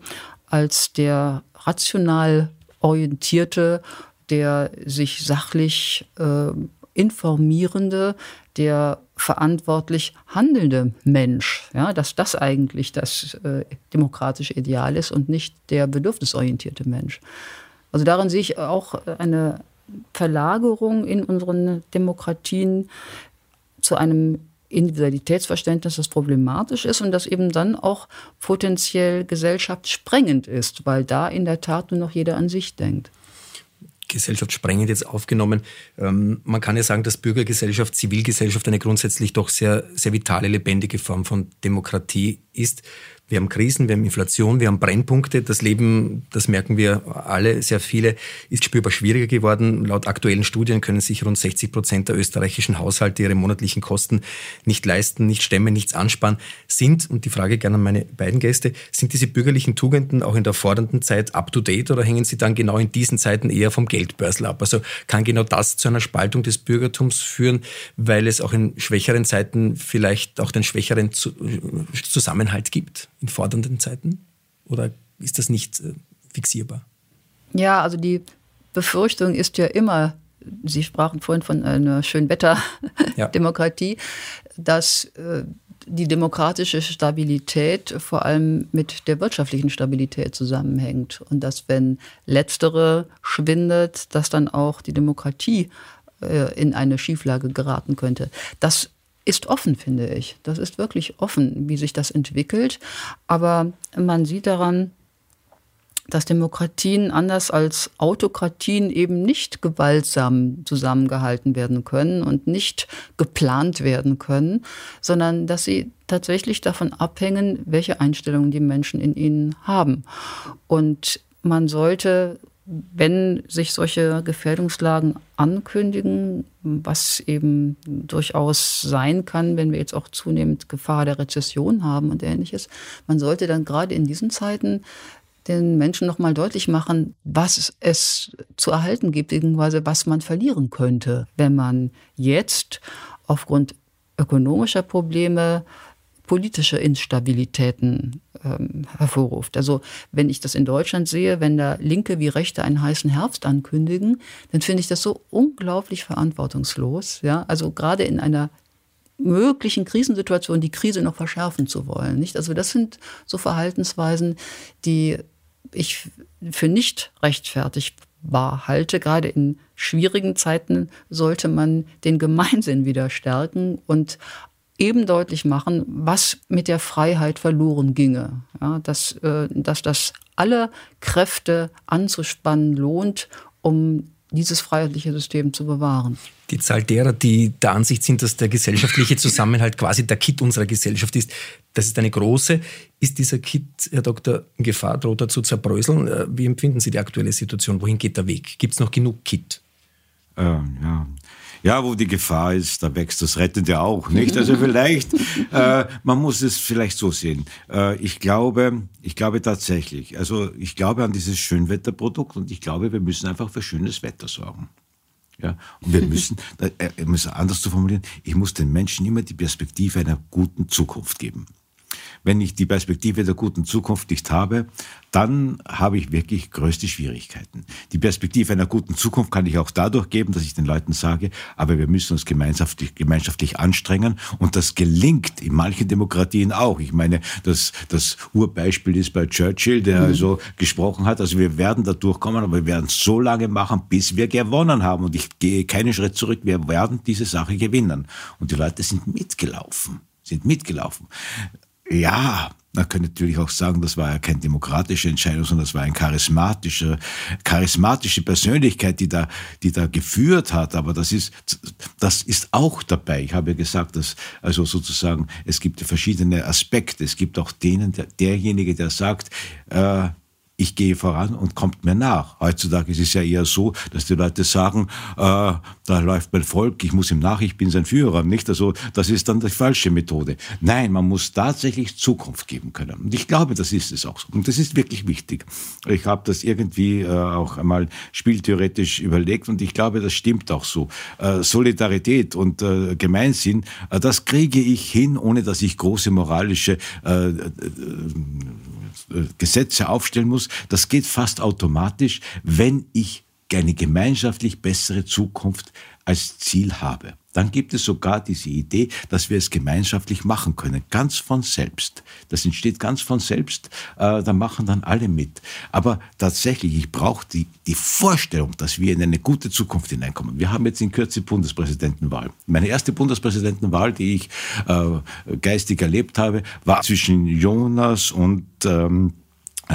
als der rational orientierte, der sich sachlich äh, informierende, der verantwortlich handelnde Mensch, ja, dass das eigentlich das äh, demokratische Ideal ist und nicht der bedürfnisorientierte Mensch. Also darin sehe ich auch eine Verlagerung in unseren Demokratien zu einem Individualitätsverständnis, das problematisch ist und das eben dann auch potenziell gesellschaftssprengend ist, weil da in der Tat nur noch jeder an sich denkt. Gesellschaftssprengend jetzt aufgenommen. Ähm, man kann ja sagen, dass Bürgergesellschaft, Zivilgesellschaft eine grundsätzlich doch sehr, sehr vitale, lebendige Form von Demokratie ist. Wir haben Krisen, wir haben Inflation, wir haben Brennpunkte. Das Leben, das merken wir alle, sehr viele, ist spürbar schwieriger geworden. Laut aktuellen Studien können sich rund 60 Prozent der österreichischen Haushalte ihre monatlichen Kosten nicht leisten, nicht stemmen, nichts ansparen. Sind, und die Frage gerne an meine beiden Gäste, sind diese bürgerlichen Tugenden auch in der fordernden Zeit up-to-date oder hängen sie dann genau in diesen Zeiten eher vom Geldbörsel ab? Also kann genau das zu einer Spaltung des Bürgertums führen, weil es auch in schwächeren Zeiten vielleicht auch den schwächeren Zusammenhalt gibt? In fordernden Zeiten? Oder ist das nicht äh, fixierbar? Ja, also die Befürchtung ist ja immer, Sie sprachen vorhin von einer Schönwetter-Demokratie, ja. dass äh, die demokratische Stabilität vor allem mit der wirtschaftlichen Stabilität zusammenhängt. Und dass, wenn letztere schwindet, dass dann auch die Demokratie äh, in eine Schieflage geraten könnte. Das ist offen, finde ich. Das ist wirklich offen, wie sich das entwickelt. Aber man sieht daran, dass Demokratien anders als Autokratien eben nicht gewaltsam zusammengehalten werden können und nicht geplant werden können, sondern dass sie tatsächlich davon abhängen, welche Einstellungen die Menschen in ihnen haben. Und man sollte, wenn sich solche Gefährdungslagen ankündigen, was eben durchaus sein kann, wenn wir jetzt auch zunehmend Gefahr der Rezession haben und ähnliches, man sollte dann gerade in diesen Zeiten den Menschen nochmal deutlich machen, was es zu erhalten gibt, beziehungsweise was man verlieren könnte, wenn man jetzt aufgrund ökonomischer Probleme politische Instabilitäten ähm, hervorruft. Also wenn ich das in Deutschland sehe, wenn da Linke wie Rechte einen heißen Herbst ankündigen, dann finde ich das so unglaublich verantwortungslos. Ja, also gerade in einer möglichen Krisensituation die Krise noch verschärfen zu wollen. Nicht? Also das sind so Verhaltensweisen, die ich für nicht rechtfertigbar halte. Gerade in schwierigen Zeiten sollte man den Gemeinsinn wieder stärken und eben deutlich machen, was mit der Freiheit verloren ginge. Ja, dass, äh, dass das alle Kräfte anzuspannen lohnt, um dieses freiheitliche System zu bewahren. Die Zahl derer, die der Ansicht sind, dass der gesellschaftliche Zusammenhalt quasi der Kit unserer Gesellschaft ist, das ist eine große. Ist dieser Kit, Herr Doktor, in Gefahr, droht er zu zerbröseln? Äh, wie empfinden Sie die aktuelle Situation? Wohin geht der Weg? Gibt es noch genug Kit? Ähm, ja, ja, wo die Gefahr ist, da wächst das Rettende auch, nicht? Also vielleicht, äh, man muss es vielleicht so sehen. Äh, ich glaube, ich glaube tatsächlich, also ich glaube an dieses Schönwetterprodukt und ich glaube, wir müssen einfach für schönes Wetter sorgen. Ja, und wir müssen, äh, um es anders zu formulieren, ich muss den Menschen immer die Perspektive einer guten Zukunft geben wenn ich die Perspektive der guten Zukunft nicht habe, dann habe ich wirklich größte Schwierigkeiten. Die Perspektive einer guten Zukunft kann ich auch dadurch geben, dass ich den Leuten sage, aber wir müssen uns gemeinschaftlich, gemeinschaftlich anstrengen und das gelingt in manchen Demokratien auch. Ich meine, das, das Urbeispiel ist bei Churchill, der mhm. also gesprochen hat, also wir werden da durchkommen, aber wir werden so lange machen, bis wir gewonnen haben und ich gehe keinen Schritt zurück, wir werden diese Sache gewinnen. Und die Leute sind mitgelaufen, sind mitgelaufen. Ja, man könnte natürlich auch sagen, das war ja keine demokratische Entscheidung, sondern das war eine charismatische, charismatische Persönlichkeit, die da, die da geführt hat. Aber das ist, das ist auch dabei. Ich habe ja gesagt, dass, also sozusagen, es gibt verschiedene Aspekte. Es gibt auch denen, der, derjenige, der sagt, äh, ich gehe voran und kommt mir nach. Heutzutage ist es ja eher so, dass die Leute sagen, äh, da läuft mein Volk, ich muss ihm nach, ich bin sein Führer. Nicht? Also das ist dann die falsche Methode. Nein, man muss tatsächlich Zukunft geben können. Und ich glaube, das ist es auch so. Und das ist wirklich wichtig. Ich habe das irgendwie äh, auch einmal spieltheoretisch überlegt und ich glaube, das stimmt auch so. Äh, Solidarität und äh, Gemeinsinn, äh, das kriege ich hin, ohne dass ich große moralische äh, äh, Gesetze aufstellen muss. Das geht fast automatisch, wenn ich eine gemeinschaftlich bessere Zukunft als Ziel habe. Dann gibt es sogar diese Idee, dass wir es gemeinschaftlich machen können, ganz von selbst. Das entsteht ganz von selbst, äh, da machen dann alle mit. Aber tatsächlich, ich brauche die, die Vorstellung, dass wir in eine gute Zukunft hineinkommen. Wir haben jetzt in Kürze Bundespräsidentenwahl. Meine erste Bundespräsidentenwahl, die ich äh, geistig erlebt habe, war zwischen Jonas und ähm, äh,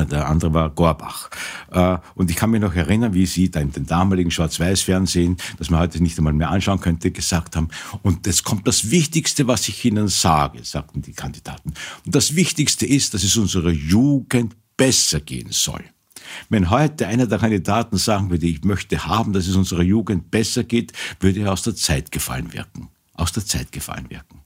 der andere war Gorbach. Äh, und ich kann mich noch erinnern, wie Sie da in den damaligen Schwarz-Weiß-Fernsehen, das man heute nicht einmal mehr anschauen könnte, gesagt haben, und jetzt kommt das Wichtigste, was ich Ihnen sage, sagten die Kandidaten. Und das Wichtigste ist, dass es unserer Jugend besser gehen soll. Wenn heute einer der Kandidaten sagen würde, ich möchte haben, dass es unserer Jugend besser geht, würde er aus der Zeit gefallen wirken. Aus der Zeit gefallen wirken.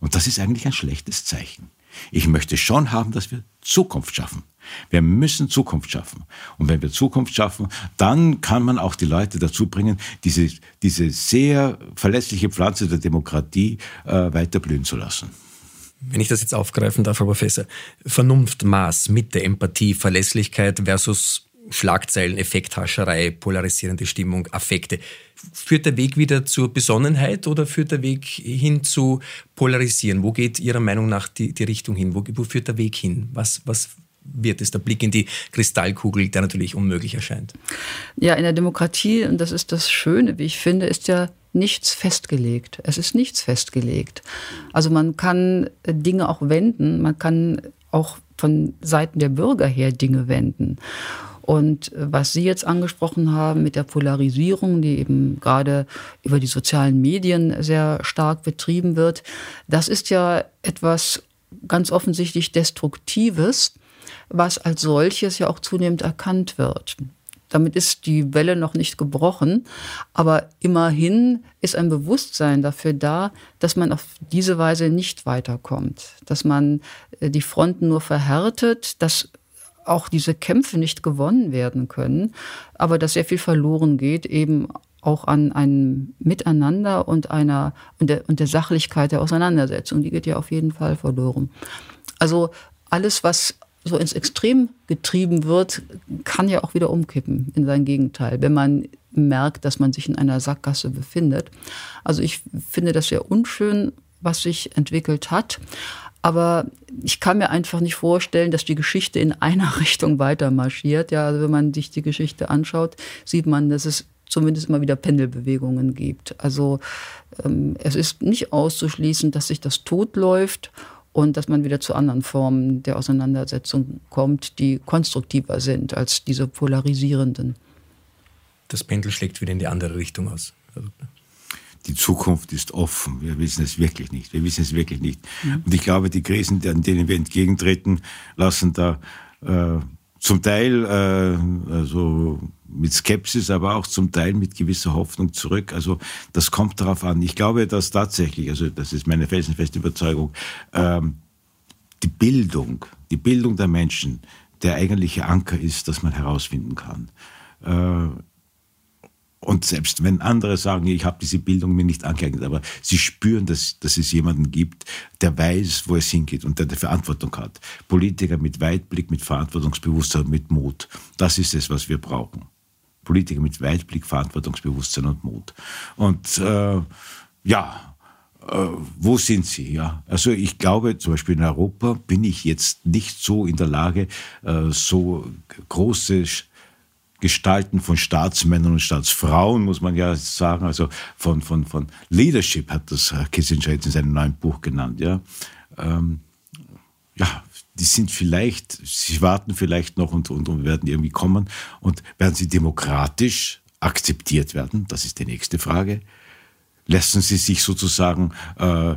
Und das ist eigentlich ein schlechtes Zeichen. Ich möchte schon haben, dass wir Zukunft schaffen. Wir müssen Zukunft schaffen. Und wenn wir Zukunft schaffen, dann kann man auch die Leute dazu bringen, diese, diese sehr verlässliche Pflanze der Demokratie äh, weiter blühen zu lassen. Wenn ich das jetzt aufgreifen darf, Herr Professor, Vernunft, Maß, Mitte, Empathie, Verlässlichkeit versus Schlagzeilen, Effekthascherei, polarisierende Stimmung, Affekte. Führt der Weg wieder zur Besonnenheit oder führt der Weg hin zu Polarisieren? Wo geht Ihrer Meinung nach die, die Richtung hin? Wo, wo führt der Weg hin? Was, was wird es der Blick in die Kristallkugel, der natürlich unmöglich erscheint? Ja, in der Demokratie, und das ist das Schöne, wie ich finde, ist ja nichts festgelegt. Es ist nichts festgelegt. Also man kann Dinge auch wenden, man kann auch von Seiten der Bürger her Dinge wenden. Und was Sie jetzt angesprochen haben mit der Polarisierung, die eben gerade über die sozialen Medien sehr stark betrieben wird, das ist ja etwas ganz offensichtlich Destruktives, was als solches ja auch zunehmend erkannt wird. Damit ist die Welle noch nicht gebrochen, aber immerhin ist ein Bewusstsein dafür da, dass man auf diese Weise nicht weiterkommt, dass man äh, die Fronten nur verhärtet, dass auch diese Kämpfe nicht gewonnen werden können, aber dass sehr viel verloren geht, eben auch an einem Miteinander und einer und der, und der Sachlichkeit der Auseinandersetzung. Die geht ja auf jeden Fall verloren. Also alles, was so ins Extrem getrieben wird, kann ja auch wieder umkippen in sein Gegenteil, wenn man merkt, dass man sich in einer Sackgasse befindet. Also ich finde das sehr unschön, was sich entwickelt hat. Aber ich kann mir einfach nicht vorstellen, dass die Geschichte in einer Richtung weiter marschiert. Ja, also wenn man sich die Geschichte anschaut, sieht man, dass es zumindest immer wieder Pendelbewegungen gibt. Also ähm, es ist nicht auszuschließen, dass sich das totläuft und dass man wieder zu anderen Formen der Auseinandersetzung kommt, die konstruktiver sind als diese polarisierenden. Das Pendel schlägt wieder in die andere Richtung aus. Die Zukunft ist offen. Wir wissen es wirklich nicht. Wir wissen es wirklich nicht. Mhm. Und ich glaube, die Krisen, an denen wir entgegentreten, lassen da äh, zum Teil äh, also mit Skepsis, aber auch zum Teil mit gewisser Hoffnung zurück. Also das kommt darauf an. Ich glaube, dass tatsächlich, also das ist meine felsenfeste Überzeugung, ähm, die Bildung, die Bildung der Menschen der eigentliche Anker ist, dass man herausfinden kann. Äh, und selbst wenn andere sagen, ich habe diese Bildung mir nicht angeeignet, aber sie spüren, dass, dass es jemanden gibt, der weiß, wo es hingeht und der die Verantwortung hat. Politiker mit Weitblick, mit Verantwortungsbewusstsein, mit Mut. Das ist es, was wir brauchen. Politiker mit Weitblick, Verantwortungsbewusstsein und Mut. Und äh, ja, äh, wo sind sie? Ja, also ich glaube, zum Beispiel in Europa bin ich jetzt nicht so in der Lage, äh, so große Gestalten von Staatsmännern und Staatsfrauen, muss man ja sagen, also von, von, von Leadership hat das Kissinger jetzt in seinem neuen Buch genannt, ja. Ähm, ja, die sind vielleicht, sie warten vielleicht noch und, und, und werden irgendwie kommen und werden sie demokratisch akzeptiert werden? Das ist die nächste Frage lassen sie sich sozusagen äh,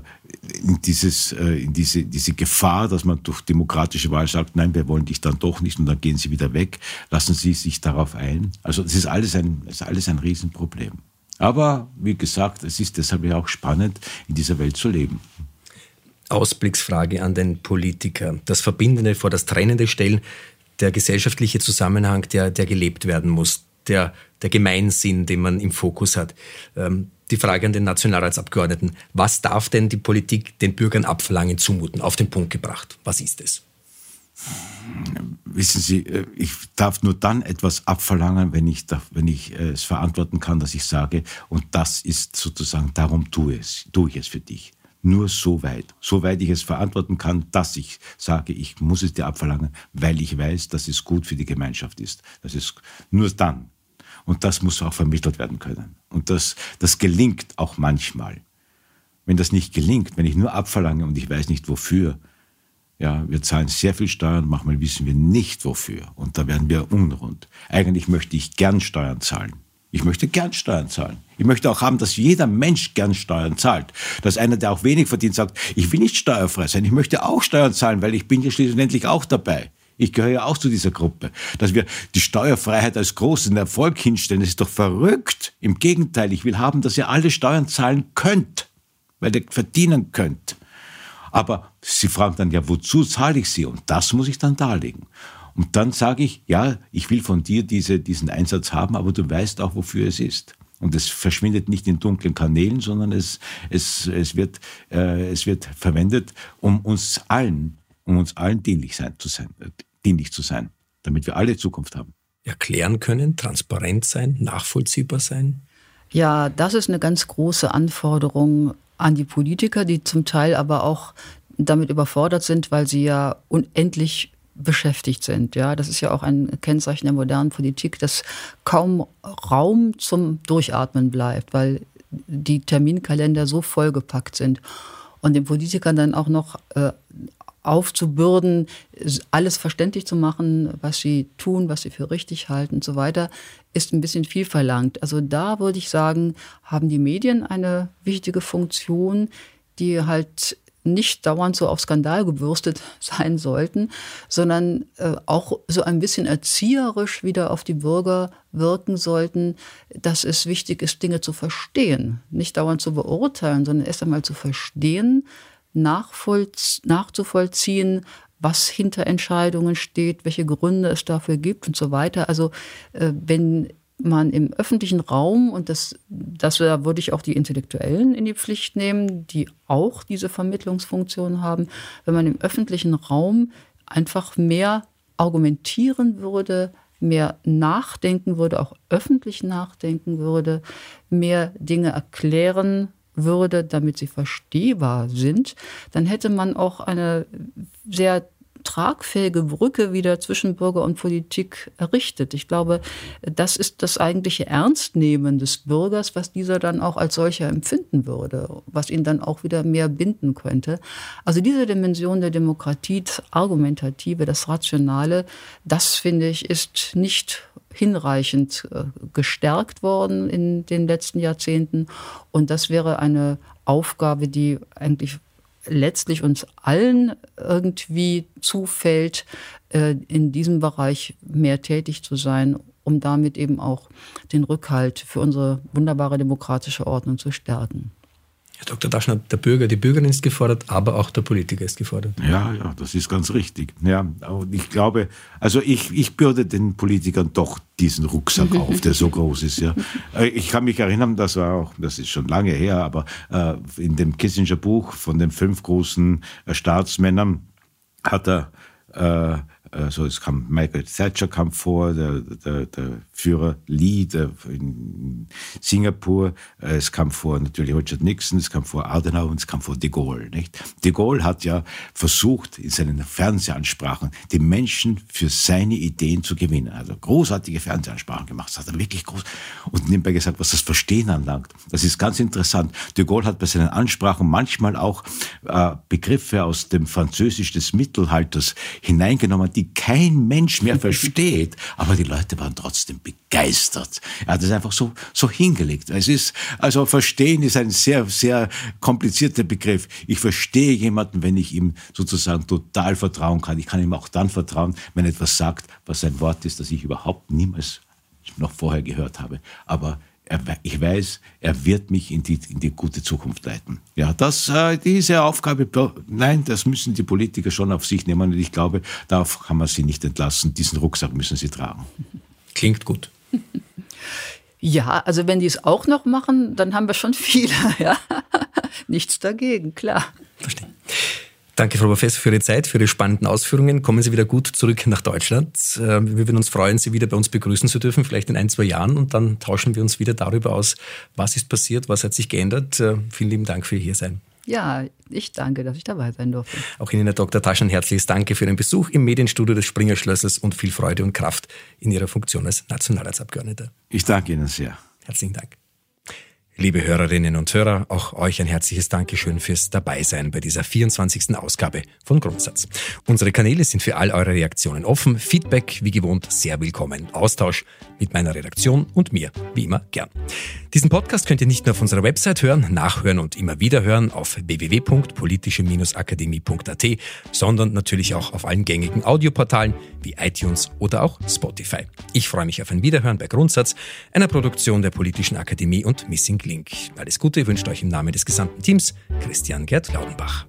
in, dieses, äh, in diese, diese Gefahr, dass man durch demokratische Wahl sagt, nein, wir wollen dich dann doch nicht und dann gehen sie wieder weg, lassen sie sich darauf ein. Also das ist alles ein, das ist alles ein Riesenproblem. Aber wie gesagt, es ist deshalb ja auch spannend, in dieser Welt zu leben. Ausblicksfrage an den Politiker. Das Verbindende vor das Trennende stellen, der gesellschaftliche Zusammenhang, der, der gelebt werden muss, der, der Gemeinsinn, den man im Fokus hat. Ähm, die Frage an den Nationalratsabgeordneten, was darf denn die Politik den Bürgern abverlangen, zumuten? Auf den Punkt gebracht. Was ist es? Wissen Sie, äh, ich darf nur dann etwas abverlangen, wenn ich, wenn ich äh, es verantworten kann, dass ich sage, und das ist sozusagen, darum tue, es, tue ich es für dich. Nur so weit. So weit ich es verantworten kann, dass ich sage, ich muss es dir abverlangen, weil ich weiß, dass es gut für die Gemeinschaft ist. Das ist nur dann und das muss auch vermittelt werden können. Und das, das gelingt auch manchmal. Wenn das nicht gelingt, wenn ich nur abverlange und ich weiß nicht wofür, ja, wir zahlen sehr viel Steuern, manchmal wissen wir nicht wofür. Und da werden wir unrund. Eigentlich möchte ich gern Steuern zahlen. Ich möchte gern Steuern zahlen. Ich möchte auch haben, dass jeder Mensch gern Steuern zahlt. Dass einer, der auch wenig verdient, sagt, ich will nicht steuerfrei sein, ich möchte auch Steuern zahlen, weil ich bin ja schließlich auch dabei. Ich gehöre ja auch zu dieser Gruppe. Dass wir die Steuerfreiheit als großen Erfolg hinstellen, das ist doch verrückt. Im Gegenteil, ich will haben, dass ihr alle Steuern zahlen könnt, weil ihr verdienen könnt. Aber Sie fragen dann, ja, wozu zahle ich sie? Und das muss ich dann darlegen. Und dann sage ich, ja, ich will von dir diese, diesen Einsatz haben, aber du weißt auch, wofür es ist. Und es verschwindet nicht in dunklen Kanälen, sondern es, es, es, wird, äh, es wird verwendet, um uns allen um uns allen dienlich, sein, zu sein, äh, dienlich zu sein, damit wir alle Zukunft haben. erklären können, transparent sein, nachvollziehbar sein? Ja, das ist eine ganz große Anforderung an die Politiker, die zum Teil aber auch damit überfordert sind, weil sie ja unendlich beschäftigt sind. Ja, das ist ja auch ein Kennzeichen der modernen Politik, dass kaum Raum zum Durchatmen bleibt, weil die Terminkalender so vollgepackt sind und den Politikern dann auch noch äh, aufzubürden, alles verständlich zu machen, was sie tun, was sie für richtig halten und so weiter, ist ein bisschen viel verlangt. Also da würde ich sagen, haben die Medien eine wichtige Funktion, die halt nicht dauernd so auf Skandal gebürstet sein sollten, sondern äh, auch so ein bisschen erzieherisch wieder auf die Bürger wirken sollten, dass es wichtig ist, Dinge zu verstehen, nicht dauernd zu beurteilen, sondern erst einmal zu verstehen, nachzuvollziehen, was hinter Entscheidungen steht, welche Gründe es dafür gibt und so weiter. Also äh, wenn man im öffentlichen Raum, und das, das da würde ich auch die Intellektuellen in die Pflicht nehmen, die auch diese Vermittlungsfunktion haben, wenn man im öffentlichen Raum einfach mehr argumentieren würde, mehr nachdenken würde, auch öffentlich nachdenken würde, mehr Dinge erklären würde, damit sie verstehbar sind, dann hätte man auch eine sehr tragfähige Brücke wieder zwischen Bürger und Politik errichtet. Ich glaube, das ist das eigentliche Ernstnehmen des Bürgers, was dieser dann auch als solcher empfinden würde, was ihn dann auch wieder mehr binden könnte. Also diese Dimension der Demokratie, das Argumentative, das Rationale, das finde ich, ist nicht hinreichend äh, gestärkt worden in den letzten Jahrzehnten. Und das wäre eine Aufgabe, die eigentlich letztlich uns allen irgendwie zufällt, äh, in diesem Bereich mehr tätig zu sein, um damit eben auch den Rückhalt für unsere wunderbare demokratische Ordnung zu stärken. Herr Dr. Daschner, der Bürger, die Bürgerin ist gefordert, aber auch der Politiker ist gefordert. Ja, ja, das ist ganz richtig. Ja, und ich glaube, also ich, ich bürde den Politikern doch diesen Rucksack auf, der so groß ist. Ja. Äh, ich kann mich erinnern, das war auch, das ist schon lange her, aber äh, in dem Kissinger Buch von den fünf großen äh, Staatsmännern hat er äh, also es kam Michael Thatcher kam vor, der, der, der Führer Lee der in Singapur, es kam vor natürlich Richard Nixon, es kam vor Adenauer und es kam vor de Gaulle. Nicht? De Gaulle hat ja versucht, in seinen Fernsehansprachen die Menschen für seine Ideen zu gewinnen. Also großartige Fernsehansprachen gemacht, das hat er wirklich groß. Und nebenbei gesagt, was das Verstehen anlangt. Das ist ganz interessant. De Gaulle hat bei seinen Ansprachen manchmal auch äh, Begriffe aus dem Französisch des Mittelalters hineingenommen, die die kein Mensch mehr versteht. Aber die Leute waren trotzdem begeistert. Er hat es einfach so, so hingelegt. Es ist, also verstehen ist ein sehr, sehr komplizierter Begriff. Ich verstehe jemanden, wenn ich ihm sozusagen total vertrauen kann. Ich kann ihm auch dann vertrauen, wenn er etwas sagt, was ein Wort ist, das ich überhaupt niemals noch vorher gehört habe. Aber ich weiß, er wird mich in die, in die gute Zukunft leiten. Ja, das, äh, diese Aufgabe, nein, das müssen die Politiker schon auf sich nehmen und ich glaube, darauf kann man sie nicht entlassen. Diesen Rucksack müssen sie tragen. Klingt gut. Ja, also wenn die es auch noch machen, dann haben wir schon viele. Ja. Nichts dagegen, klar. Verstehe. Danke, Frau Professor, für Ihre Zeit, für Ihre spannenden Ausführungen. Kommen Sie wieder gut zurück nach Deutschland. Ähm, wir würden uns freuen, Sie wieder bei uns begrüßen zu dürfen, vielleicht in ein, zwei Jahren. Und dann tauschen wir uns wieder darüber aus, was ist passiert, was hat sich geändert. Äh, vielen lieben Dank für Ihr Hiersein. Ja, ich danke, dass ich dabei sein durfte. Auch Ihnen, Herr Dr. Taschen, herzliches Danke für Ihren Besuch im Medienstudio des Springerschlosses und viel Freude und Kraft in Ihrer Funktion als Nationalratsabgeordneter. Ich danke Ihnen sehr. Herzlichen Dank. Liebe Hörerinnen und Hörer, auch euch ein herzliches Dankeschön fürs Dabeisein bei dieser 24. Ausgabe von Grundsatz. Unsere Kanäle sind für all eure Reaktionen offen. Feedback, wie gewohnt, sehr willkommen. Austausch mit meiner Redaktion und mir, wie immer, gern. Diesen Podcast könnt ihr nicht nur auf unserer Website hören, nachhören und immer wieder hören auf www.politische-akademie.at, sondern natürlich auch auf allen gängigen Audioportalen wie iTunes oder auch Spotify. Ich freue mich auf ein Wiederhören bei Grundsatz, einer Produktion der Politischen Akademie und Missing Link. Alles Gute wünscht euch im Namen des gesamten Teams Christian Gerd Laudenbach.